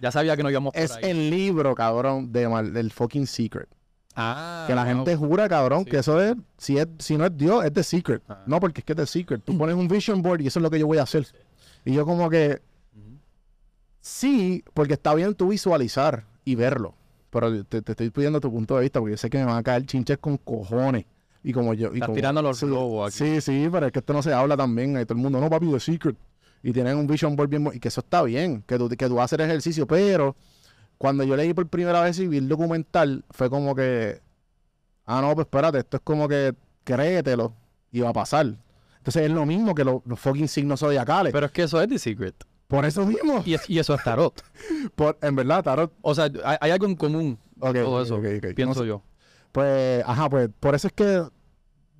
Ya sabía que no íbamos por es ahí. el libro, cabrón, de mal- del fucking secret. Ah, Que la wow. gente jura, cabrón, Sí. que eso es si, es, si no es Dios, es The Secret. Ah. No, porque es que es The Secret. Tú pones un vision board y eso es lo que yo voy a hacer. Y yo como que, sí, porque está bien tú visualizar y verlo. Pero te, te estoy pidiendo tu punto de vista porque yo sé que me van a caer chinches con cojones. Y como yo... Y Estás como- tirando los sí, globos aquí. Sí, sí, pero es que esto no se habla también. Ahí todo el mundo, no, papi, The Secret. Y tienen un vision board bien... Y que eso está bien, que tú, que tú haces ejercicio. Pero cuando yo leí por primera vez y vi el documental, fue como que... Ah, no, pues espérate, esto es como que créetelo y va a pasar. Entonces es lo mismo que lo- los fucking signos zodiacales. Pero es que eso es The Secret. por eso mismo. Y, es- y eso es tarot. Por, en verdad, Tarot. O sea, hay, hay algo en común. Ok, todo eso, pienso No yo. Pues, ajá, pues por eso es que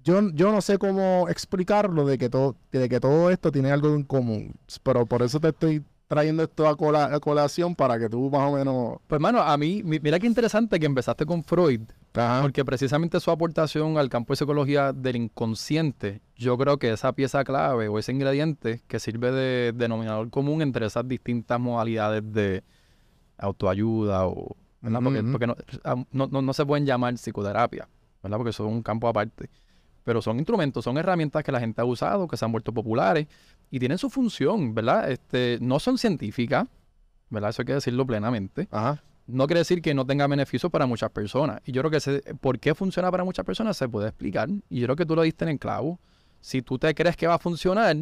yo, yo no sé cómo explicarlo de que todo, de que todo esto tiene algo en común. Pero por eso te estoy trayendo esto a, cola- a colación para que tú más o menos... Pues, hermano, a mí, mi- mira qué interesante que empezaste con Freud, Ajá. porque precisamente su aportación al campo de psicología del inconsciente, yo creo que esa pieza clave o ese ingrediente que sirve de denominador común entre esas distintas modalidades de autoayuda o... ¿verdad? Porque, no, no- no- no se pueden llamar psicoterapia, ¿verdad? Porque son un campo aparte. Pero son instrumentos, son herramientas que la gente ha usado, que se han vuelto populares y tienen su función, ¿verdad? Este, no son científicas, ¿verdad? Eso hay que decirlo plenamente Ajá. no quiere decir que no tenga beneficio para muchas personas. Y yo creo que por qué funciona para muchas personas se puede explicar. Y yo creo que tú lo diste en el clavo. Si tú te crees que va a funcionar,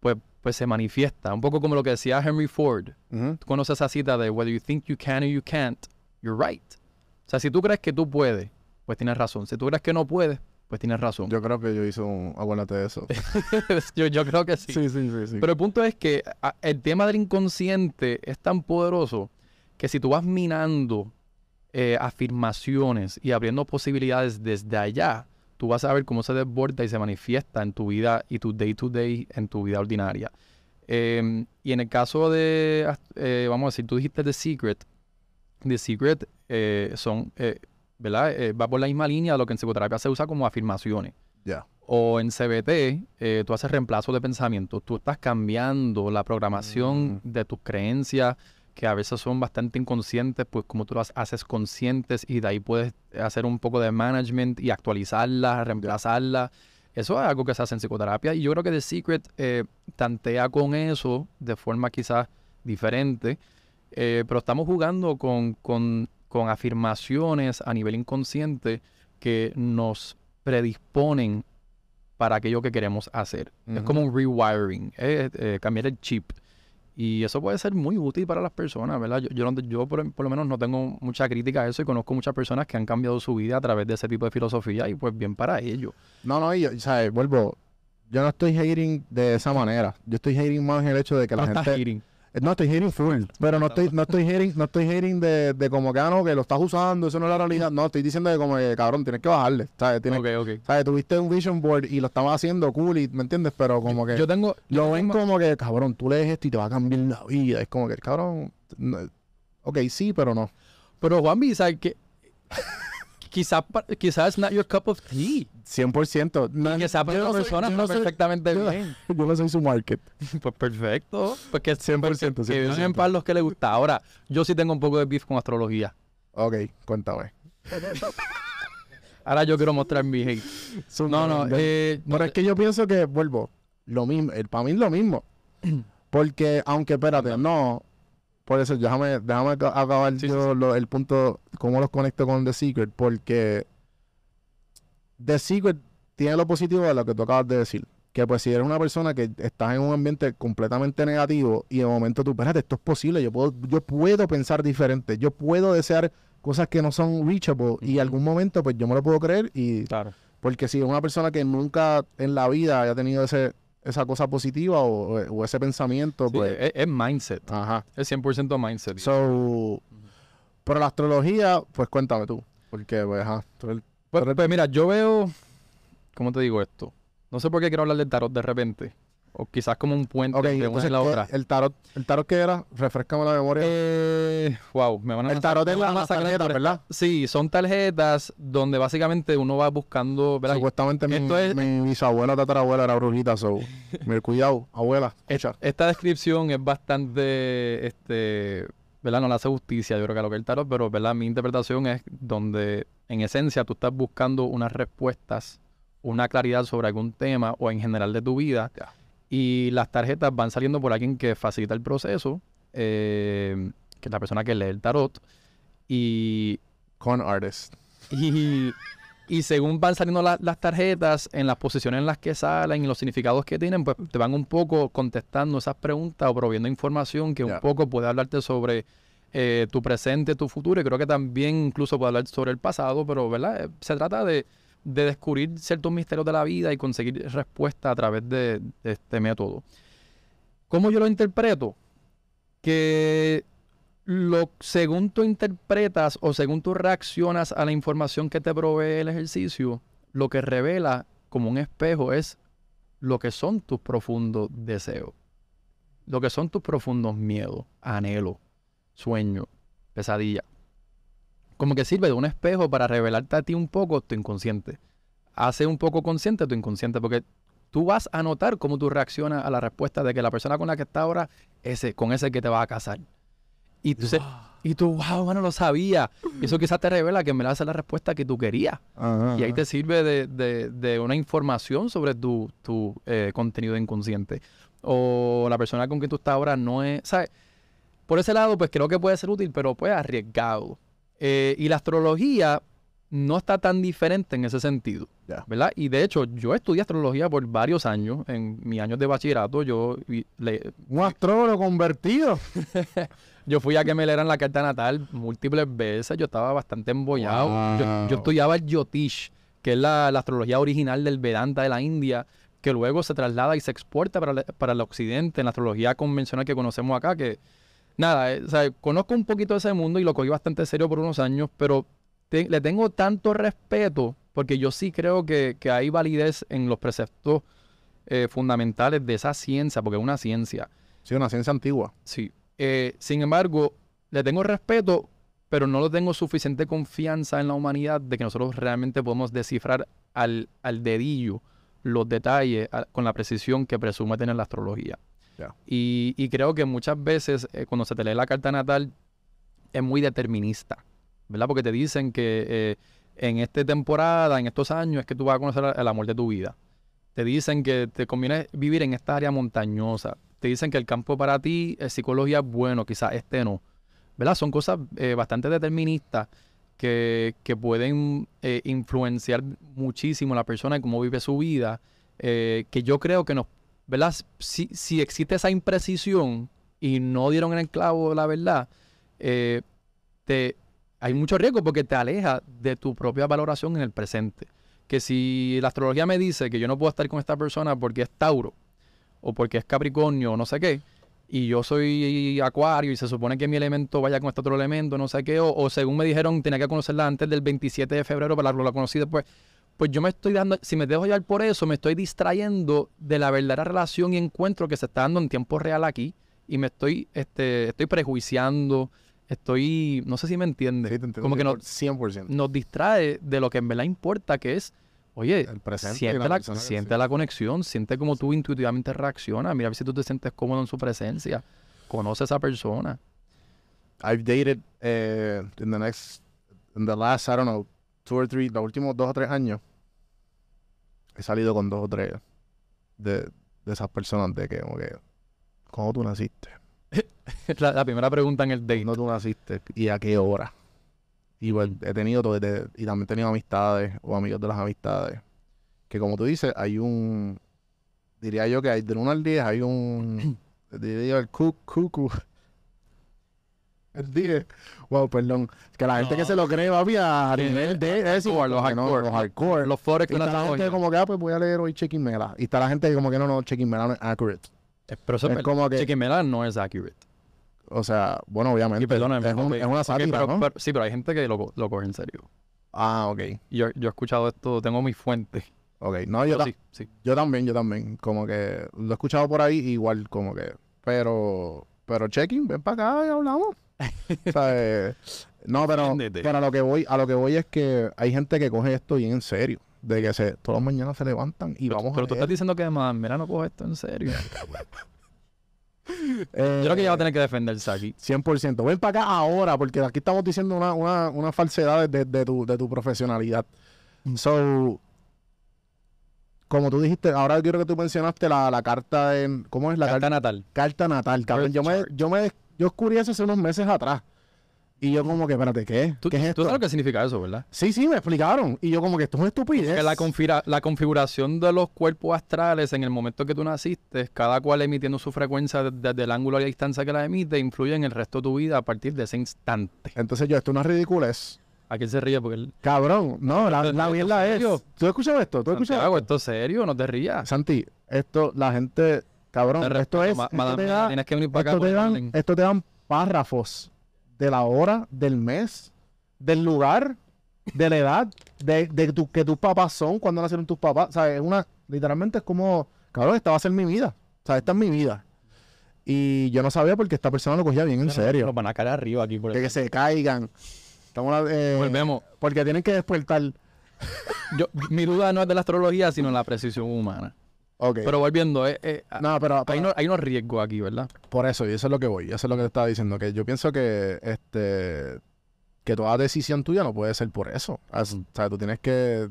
pues, pues se manifiesta. Un poco como lo que decía Henry Ford. Tú conoces esa cita de whether you think you can or you can't, you're right. O sea, si tú crees que tú puedes, pues tienes razón. Si tú crees que no puedes, pues tienes razón. Yo creo que yo hice un... Acuérdate de eso. yo, yo creo que sí. sí, sí, sí. sí. Pero el punto es que a- el tema del inconsciente es tan poderoso que si tú vas minando eh, afirmaciones y abriendo posibilidades desde allá, tú vas a ver cómo se desborda y se manifiesta en tu vida y tu day to day, en tu vida ordinaria. Em, y en el caso de, eh, vamos a decir, tú dijiste The Secret. The Secret eh, son, eh, ¿verdad? Va por la misma línea de lo que en psicoterapia se usa como afirmaciones Ya. o en CBT, tú haces reemplazo de pensamiento. Tú estás cambiando la programación de tus creencias, que a veces son bastante inconscientes, pues como tú las haces conscientes y de ahí puedes hacer un poco de management y actualizarlas, reemplazarlas. Eso es algo que se hace en psicoterapia y yo creo que The Secret eh, tantea con eso de forma quizás diferente, eh, pero estamos jugando con, con- con afirmaciones a nivel inconsciente que nos predisponen para aquello que queremos hacer. Es Ujú. como un rewiring, es eh, cambiar el chip. Y eso puede ser muy útil para las personas, ¿verdad? Yo, yo, por, por lo menos no tengo mucha crítica a eso y conozco muchas personas que han cambiado su vida a través de ese tipo de filosofía y pues bien para ellos. No, no, y yo, ¿sabes? Vuelvo. Yo no estoy hating de esa manera. Yo estoy hating más en el hecho de que la No gente... hating. Eh, No, estoy hating full. Pero no estoy, no estoy hating, no estoy hating de, de como que, ah, no, que lo estás usando, eso no es la realidad. No, estoy diciendo que como que, cabrón, tienes que bajarle. ¿Sabes? Tienes, Ok, ok. ¿sabes? Tuviste un vision board y lo estabas haciendo cool y, ¿me entiendes? Pero como que Yo tengo... yo lo ven tengo- como que, cabrón, tú lees esto y te va a cambiar la vida. Es como que, cabrón, no- ok, sí, pero no. Pero Juanvi, ¿sabes qué? Quizás quizás it's not your cup of tea. 100%. No, Y que esa yo no persona no perfectamente yo- bien. Yo no soy su market. Pues perfecto. Porque 100%, que vivan en 100%. paz los que les gusta. Ahora, yo sí tengo un poco de beef con astrología. Ok, cuéntame. Ahora yo quiero mostrar mi hate. No, no, eh, Pero es que yo pienso que, vuelvo, lo mismo, el, para mí es lo mismo. Porque, aunque, espérate, no, por eso, déjame, déjame aca- acabar Sí, yo lo- el punto, cómo los conecto con The Secret, porque The Secret tiene lo positivo de lo que tú acabas de decir. Que pues si eres una persona que estás en un ambiente completamente negativo y de momento tú, espérate, esto es posible, yo puedo, yo puedo pensar diferente, yo puedo desear cosas que no son reachable y en algún momento pues yo me lo puedo creer y Claro. porque si es una persona que nunca en la vida haya tenido ese, esa cosa positiva o, o ese pensamiento, Sí, pues. es, es mindset. Ajá. Es 100% mindset. So, pero la astrología, pues cuéntame tú. Porque, pues, ajá. tú Pues, pues mira, yo veo. ¿Cómo te digo esto? No sé por qué quiero hablar del tarot de repente. O quizás como un puente Ok, de una entonces, y la ¿qué- otra. el tarot, ¿el tarot qué era? Refrescame la memoria. Eh, wow, me van a el tarot es la, la masacrar tarjeta, por ¿verdad? Sí, son tarjetas donde básicamente uno va buscando. ¿verdad? Supuestamente mi, Esto es- mi bisabuela, tatarabuela era brujita, so. Mira, cuidado, abuela. Es- Escucha. Esta descripción es bastante, este, ¿verdad? No le hace justicia, yo creo que a lo que es el tarot, pero, ¿verdad? Mi interpretación es donde, en esencia, tú estás buscando unas respuestas, una claridad sobre algún tema o en general de tu vida. Y las tarjetas van saliendo por alguien que facilita el proceso, eh, que es la persona que lee el tarot, y Con artist. y, y según van saliendo la- las tarjetas, en las posiciones en las que salen y los significados que tienen, pues te van un poco contestando esas preguntas o proviendo información que un poco puede hablarte sobre eh, tu presente, tu futuro, y creo que también incluso puede hablar sobre el pasado, pero ¿verdad? Eh, Se trata de, de descubrir ciertos misterios de la vida y conseguir respuesta a través de, este método. ¿Cómo yo lo interpreto? Que lo, según tú interpretas o según tú reaccionas a la información que te provee el ejercicio, lo que revela como un espejo es lo que son tus profundos deseos. lo que son tus profundos miedos, anhelos, sueños, pesadillas. Como que sirve de un espejo para revelarte a ti un poco tu inconsciente. Hace un poco consciente tu inconsciente, porque tú vas a notar cómo tú reaccionas a la respuesta de que la persona con la que está ahora, ese, con ese que te va a casar. Y tú, se- y tú wow, mano, lo sabía. Y eso quizás te revela que me la hace la respuesta que tú querías. Ajá, Y ahí te sirve de, de- de una información sobre tu, tu, eh, contenido inconsciente. O la persona con quien tú estás ahora no es, ¿sabes? Por ese lado, pues creo que puede ser útil, pero pues arriesgado. Eh, y la astrología no está tan diferente en ese sentido. ¿verdad? Y de hecho, yo estudié astrología por varios años. En mis años de bachillerato, yo, le- Un astrólogo convertido. yo fui a que me leeran la carta natal múltiples veces. Yo estaba bastante embollado. Yo, estudiaba el Jyotish, que es la, la astrología original del Vedanta de la India, que luego se traslada y se exporta para, para el occidente, en la astrología convencional que conocemos acá, que nada, eh, o sea, conozco un poquito de ese mundo y lo cogí bastante serio por unos años, pero te- le tengo tanto respeto porque yo sí creo que, que hay validez en los preceptos eh, fundamentales de esa ciencia, porque es una ciencia. Sí, una ciencia antigua. Sí. Eh, sin embargo, le tengo respeto, pero no le tengo suficiente confianza en la humanidad de que nosotros realmente podemos descifrar al, al dedillo los detalles a- con la precisión que presume tener la astrología. Y, creo que muchas veces eh, cuando se te lee la carta natal es muy determinista, ¿verdad? Porque te dicen que eh, en esta temporada, en estos años, es que tú vas a conocer el amor de tu vida. Te dicen que te conviene vivir en esta área montañosa. Te dicen que el campo para ti es psicología bueno, quizás este no. ¿Verdad? Son cosas eh, bastante deterministas que, que pueden eh, influenciar muchísimo a la persona y cómo vive su vida. eh, que yo creo que nos, Si, si existe esa imprecisión y no dieron en el clavo la verdad, eh, te, hay mucho riesgo porque te aleja de tu propia valoración en el presente. Que si la astrología me dice que yo no puedo estar con esta persona porque es Tauro o porque es Capricornio o no sé qué, y yo soy Acuario y se supone que mi elemento vaya con este otro elemento, no sé qué, o, según me dijeron tenía que conocerla antes del 27 de febrero para la, la conocí después, pues yo me estoy dando, si me dejo llevar por eso, me estoy distrayendo de la verdadera relación y encuentro que se está dando en tiempo real aquí y me estoy, este, estoy prejuiciando, estoy, no sé si me entiendes, Sí, te entiendo como que no, 100%. nos distrae de lo que en verdad importa, que es, oye, El presente siente, la siente sí. la conexión, siente como tú intuitivamente reaccionas, mira a ver si tú te sientes cómodo en su presencia, conoce a esa persona. I've dated eh, in the next, in the last, I don't know, two or three, los últimos dos o tres años, he salido con dos o tres de, de esas personas de que, como que, ¿cómo tú naciste? la, la primera pregunta en el date. ¿Cuándo tú naciste? ¿Y a qué hora? Y pues, he tenido todo, de- y también he tenido amistades o amigos de las amistades, que como tú dices, hay un, diría yo que hay del 1 al 10 hay un, diría yo el cu- 10. Wow, perdón. Que la gente que se lo cree, papi, a nivel de... Es decir, hardcore, los no, hardcore. los hardcore. Los forex Y está la gente como que, ah, pues voy a leer hoy Checking Mela. Y está la gente como que no, no, Checking Mela no es accurate. Pero eso Es como que, Chequimela no es accurate. o sea, bueno, obviamente. Y perdóname, es, un- ok. es una sátira, pero- ¿no? pero- sí, pero hay gente que lo, lo coge en serio. Ah, ok. Yo, yo he escuchado esto, tengo mis fuentes. Ok. No, yo, ta- sí, sí. yo también, yo también. Como que lo he escuchado por ahí, igual, como que. Pero, pero Checking, ven para acá y hablamos. Eh, no, pero, pero a lo que voy, a lo que voy es que hay gente que coge esto bien en serio. De que se, todas las mañanas se levantan y Pero, vamos pero a tú leer. estás diciendo que además, mira, no coge esto en serio. Eh, Yo creo que ella va a tener que defenderse aquí. 100%. Ven para acá ahora, porque aquí estamos diciendo una, una, una falsedad de, de tu, de tu profesionalidad. So, como tú dijiste, ahora quiero que tú mencionaste la, la carta de... ¿Cómo es la Carta carta? natal. Carta natal, cabrón. Yo me, yo me yo descubrí eso hace unos meses atrás. Y yo como que, espérate, ¿qué? ¿Tú, ¿Qué es tú esto? sabes lo que significa eso, ¿verdad? Sí, sí, me explicaron. Y yo como que esto es una estupidez. Que la, confira- la configuración de los cuerpos astrales en el momento que tú naciste, cada cual emitiendo su frecuencia de- desde el ángulo y la distancia que la emite, influye en el resto de tu vida a partir de ese instante. Entonces yo, esto es una ridiculez. ¿A quién se ríe? Porque el, Cabrón, no, la, ¿Esto- la mierda es? ¿Tú has escuchado esto? ¿Tú has escuchado Santiago, esto? ¿esto es serio? No te rías. Santi, esto, la gente... Cabrón, Te esto es... ma- esto madame, te da- tienes que venir para acá. Esto te, por dan, orden. esto te dan párrafos de la hora, del mes, del lugar, de la edad, de, de tu, que tus papás son, cuando nacieron tus papás. O sea, es una, literalmente es como, cabrón, esta va a ser mi vida. O sea, esta es mi vida. Y yo no sabía porque esta persona lo cogía bien en serio. Los van a caer arriba aquí por Que, el- que se caigan. Estamos, eh, Volvemos. porque tienen que despertar. Yo, mi duda no es de la astrología, sino la precisión humana. Ok. Pero volviendo, eh, eh, no, pero, hay, unos, hay unos riesgos aquí, ¿verdad? por eso, y eso es lo que voy. Eso es lo que te estaba diciendo. Que yo pienso que este que toda decisión tuya no puede ser por eso. O sea, tú tienes que.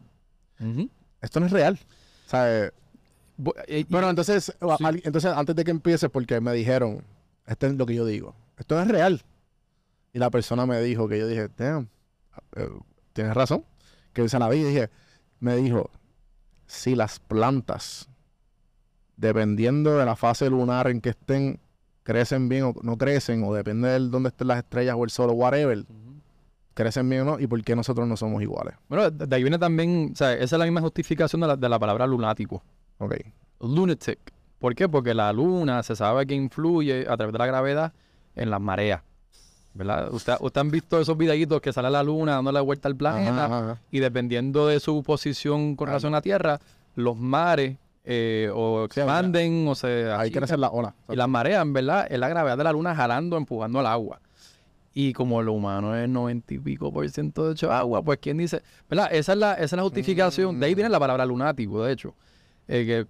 Esto no es real. O sea, eh, eh, Bueno, entonces, Sí. entonces antes de que empieces, porque me dijeron, esto es lo que yo digo, esto no es real. Y la persona me dijo que yo dije, damn, eh, tienes razón. Que se la vi y dije, me dijo, si las plantas, dependiendo de la fase lunar en que estén, crecen bien o no crecen, o depende de dónde estén las estrellas o el sol o whatever, crecen bien o no, y por qué nosotros no somos iguales. Bueno, de ahí viene también, o sea, esa es la misma justificación de la, de la palabra lunático. Ok. Lunatic. ¿Por qué? Porque la luna se sabe que influye a través de la gravedad en las mareas. ¿Verdad? Usted, usted han visto esos videitos que sale la luna dándole vuelta al planeta Ajá, ajá. y dependiendo de su posición con relación a la Tierra, los mares eh, o Sí, expanden o se Ahí quiere ser la ola. Y las mareas, en verdad, es la gravedad de la luna jalando, empujando al agua. Y como lo humano es 90 y pico por ciento de hecho agua, pues quién dice, ¿verdad? Esa es la, esa es la justificación. De ahí viene la palabra lunático, de hecho. Eh, que-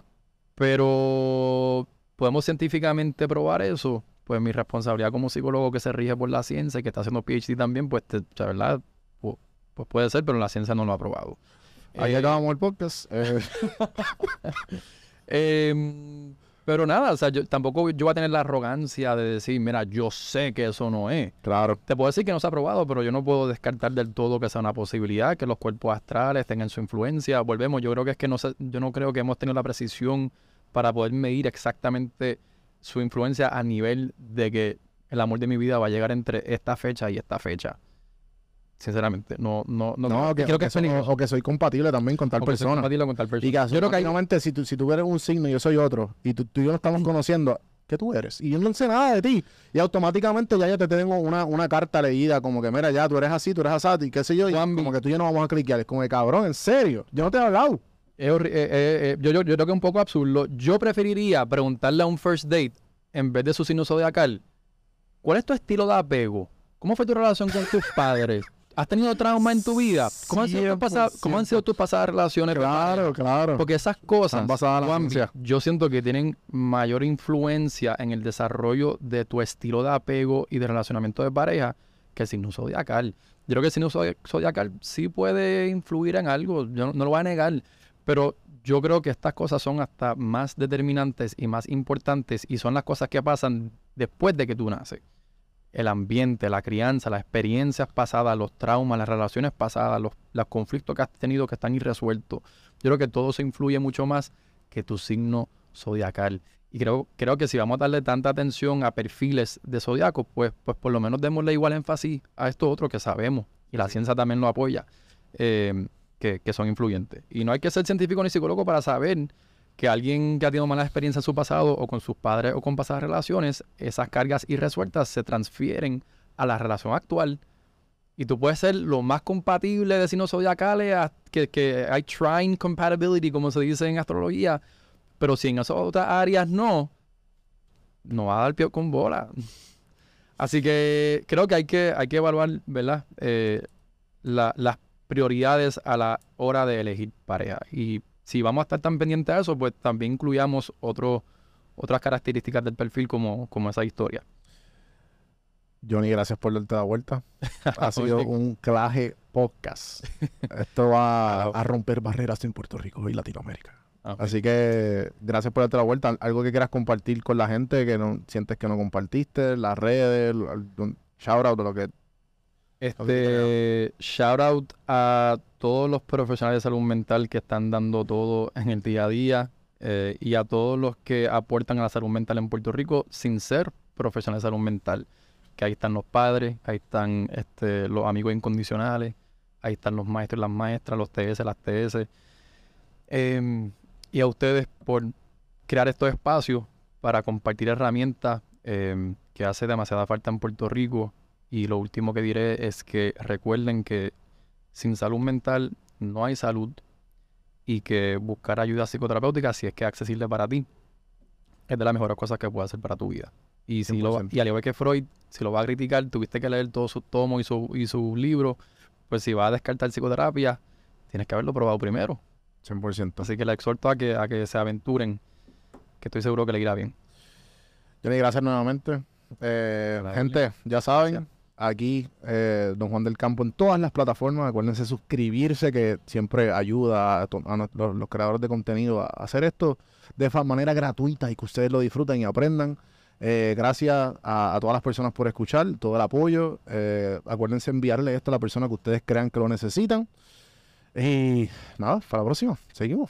pero podemos científicamente probar eso. Pues mi responsabilidad como psicólogo que se rige por la ciencia y que está haciendo PhD también, pues, te- o sea, ¿verdad? Pu- Pues puede ser, pero la ciencia no lo ha probado. Ahí Eh, acabamos el podcast. Eh, Em, pero nada, o sea, yo, tampoco yo voy a tener la arrogancia de decir, mira, yo sé que eso no es. claro. Te puedo decir que no se ha probado, pero yo no puedo descartar del todo que sea una posibilidad, que los cuerpos astrales tengan su influencia. Volvemos, yo creo que es que no sé, yo no creo que hemos tenido la precisión para poder medir exactamente su influencia a nivel de que el amor de mi vida va a llegar entre esta fecha y esta fecha. Sinceramente, no, no, no, No, que, creo que que es so- peligroso. o que soy compatible también con tal O que soy persona. compatible con tal persona. Y que yo creo que hay, si, tú, si tú eres un signo y yo soy otro, y tú, tú y yo nos estamos conociendo, ¿qué tú eres? Y yo no sé nada de ti. Y automáticamente ya yo te tengo una, una carta leída, como que, mira, ya tú eres así, tú eres así, y qué sé yo, y como que tú y yo no vamos a cliquear. Es como que, cabrón, en serio, yo no te he hablado. Eh, eh, eh, yo, yo, yo creo que es un poco absurdo. Yo preferiría preguntarle a un first date, en vez de su signo zodiacal, ¿cuál es tu estilo de apego? ¿Cómo fue tu relación con tus padres? ¿Has tenido trauma en tu vida? ¿Cómo han sido tus, pasadas, cómo han sido tus pasadas relaciones? Claro, claro. Porque esas cosas, basadas en la yo siento que tienen mayor influencia en el desarrollo de tu estilo de apego y de relacionamiento de pareja que el signo zodiacal. Yo creo que el signo zodi- zodiacal sí puede influir en algo, yo no, no lo voy a negar, pero yo creo que estas cosas son hasta más determinantes y más importantes y son las cosas que pasan después de que tú naces. El ambiente, la crianza, las experiencias pasadas, los traumas, las relaciones pasadas, los, los conflictos que has tenido que están irresueltos. Yo creo que todo se influye mucho más que tu signo zodiacal. Y creo, creo que si vamos a darle tanta atención a perfiles de zodiacos, pues, pues por lo menos démosle igual énfasis a esto otro que sabemos. Y la ciencia también lo apoya, eh, que, que son influyentes. Y no hay que ser científico ni psicólogo para saber que alguien que ha tenido malas experiencias en su pasado o con sus padres o con pasadas relaciones, esas cargas irresueltas se transfieren a la relación actual. Y tú puedes ser lo más compatible de signos zodiacales, que, que hay trine compatibility, como se dice en astrología, pero si en esas otras áreas no, no va a dar pie con bola. Así que creo que hay que, hay que evaluar, ¿verdad? Eh, la- las prioridades a la hora de elegir pareja. Y si vamos a estar tan pendientes a eso, pues también incluyamos otro, otras características del perfil como, como esa historia. Johnny, gracias por darte la vuelta. Ha sido un claje podcast. Esto va a romper barreras en Puerto Rico y Latinoamérica. Ah. Así que gracias por darte la vuelta. Algo que quieras compartir con la gente que no sientes que no compartiste, las redes, algún shout out de lo que. Este, shout out a todos los profesionales de salud mental que están dando todo en el día a día eh, y a todos los que aportan a la salud mental en Puerto Rico sin ser profesionales de salud mental. Que ahí están los padres, ahí están este, los amigos incondicionales, ahí están los maestros y las maestras, los TS, las TS. Em, y a ustedes por crear estos espacios para compartir herramientas em, que hace demasiada falta en Puerto Rico y lo último que diré es que recuerden que sin salud mental no hay salud y que buscar ayuda psicoterapéutica, si es que es accesible para ti, es de las mejores cosas que puedes hacer para tu vida. Y, si lo, 100%. y al igual que Freud, si lo va a criticar, tuviste que leer todos sus tomos y, su, y sus libros. Pues si va a descartar psicoterapia, tienes que haberlo probado primero. 100%. Así que le exhorto a que, a que se aventuren, que estoy seguro que le irá bien. Johnny, gracias nuevamente. Eh, gente, ya saben, Gracias. Aquí eh, Don Juan del Campo en todas las plataformas. Acuérdense suscribirse, que siempre ayuda a, los, creadores de contenido a hacer esto de manera gratuita y que ustedes lo disfruten y aprendan. Eh, gracias a, a todas las personas por escuchar, todo el apoyo. Eh, acuérdense enviarle esto a la persona que ustedes crean que lo necesitan. Y nada, para la próxima. Seguimos.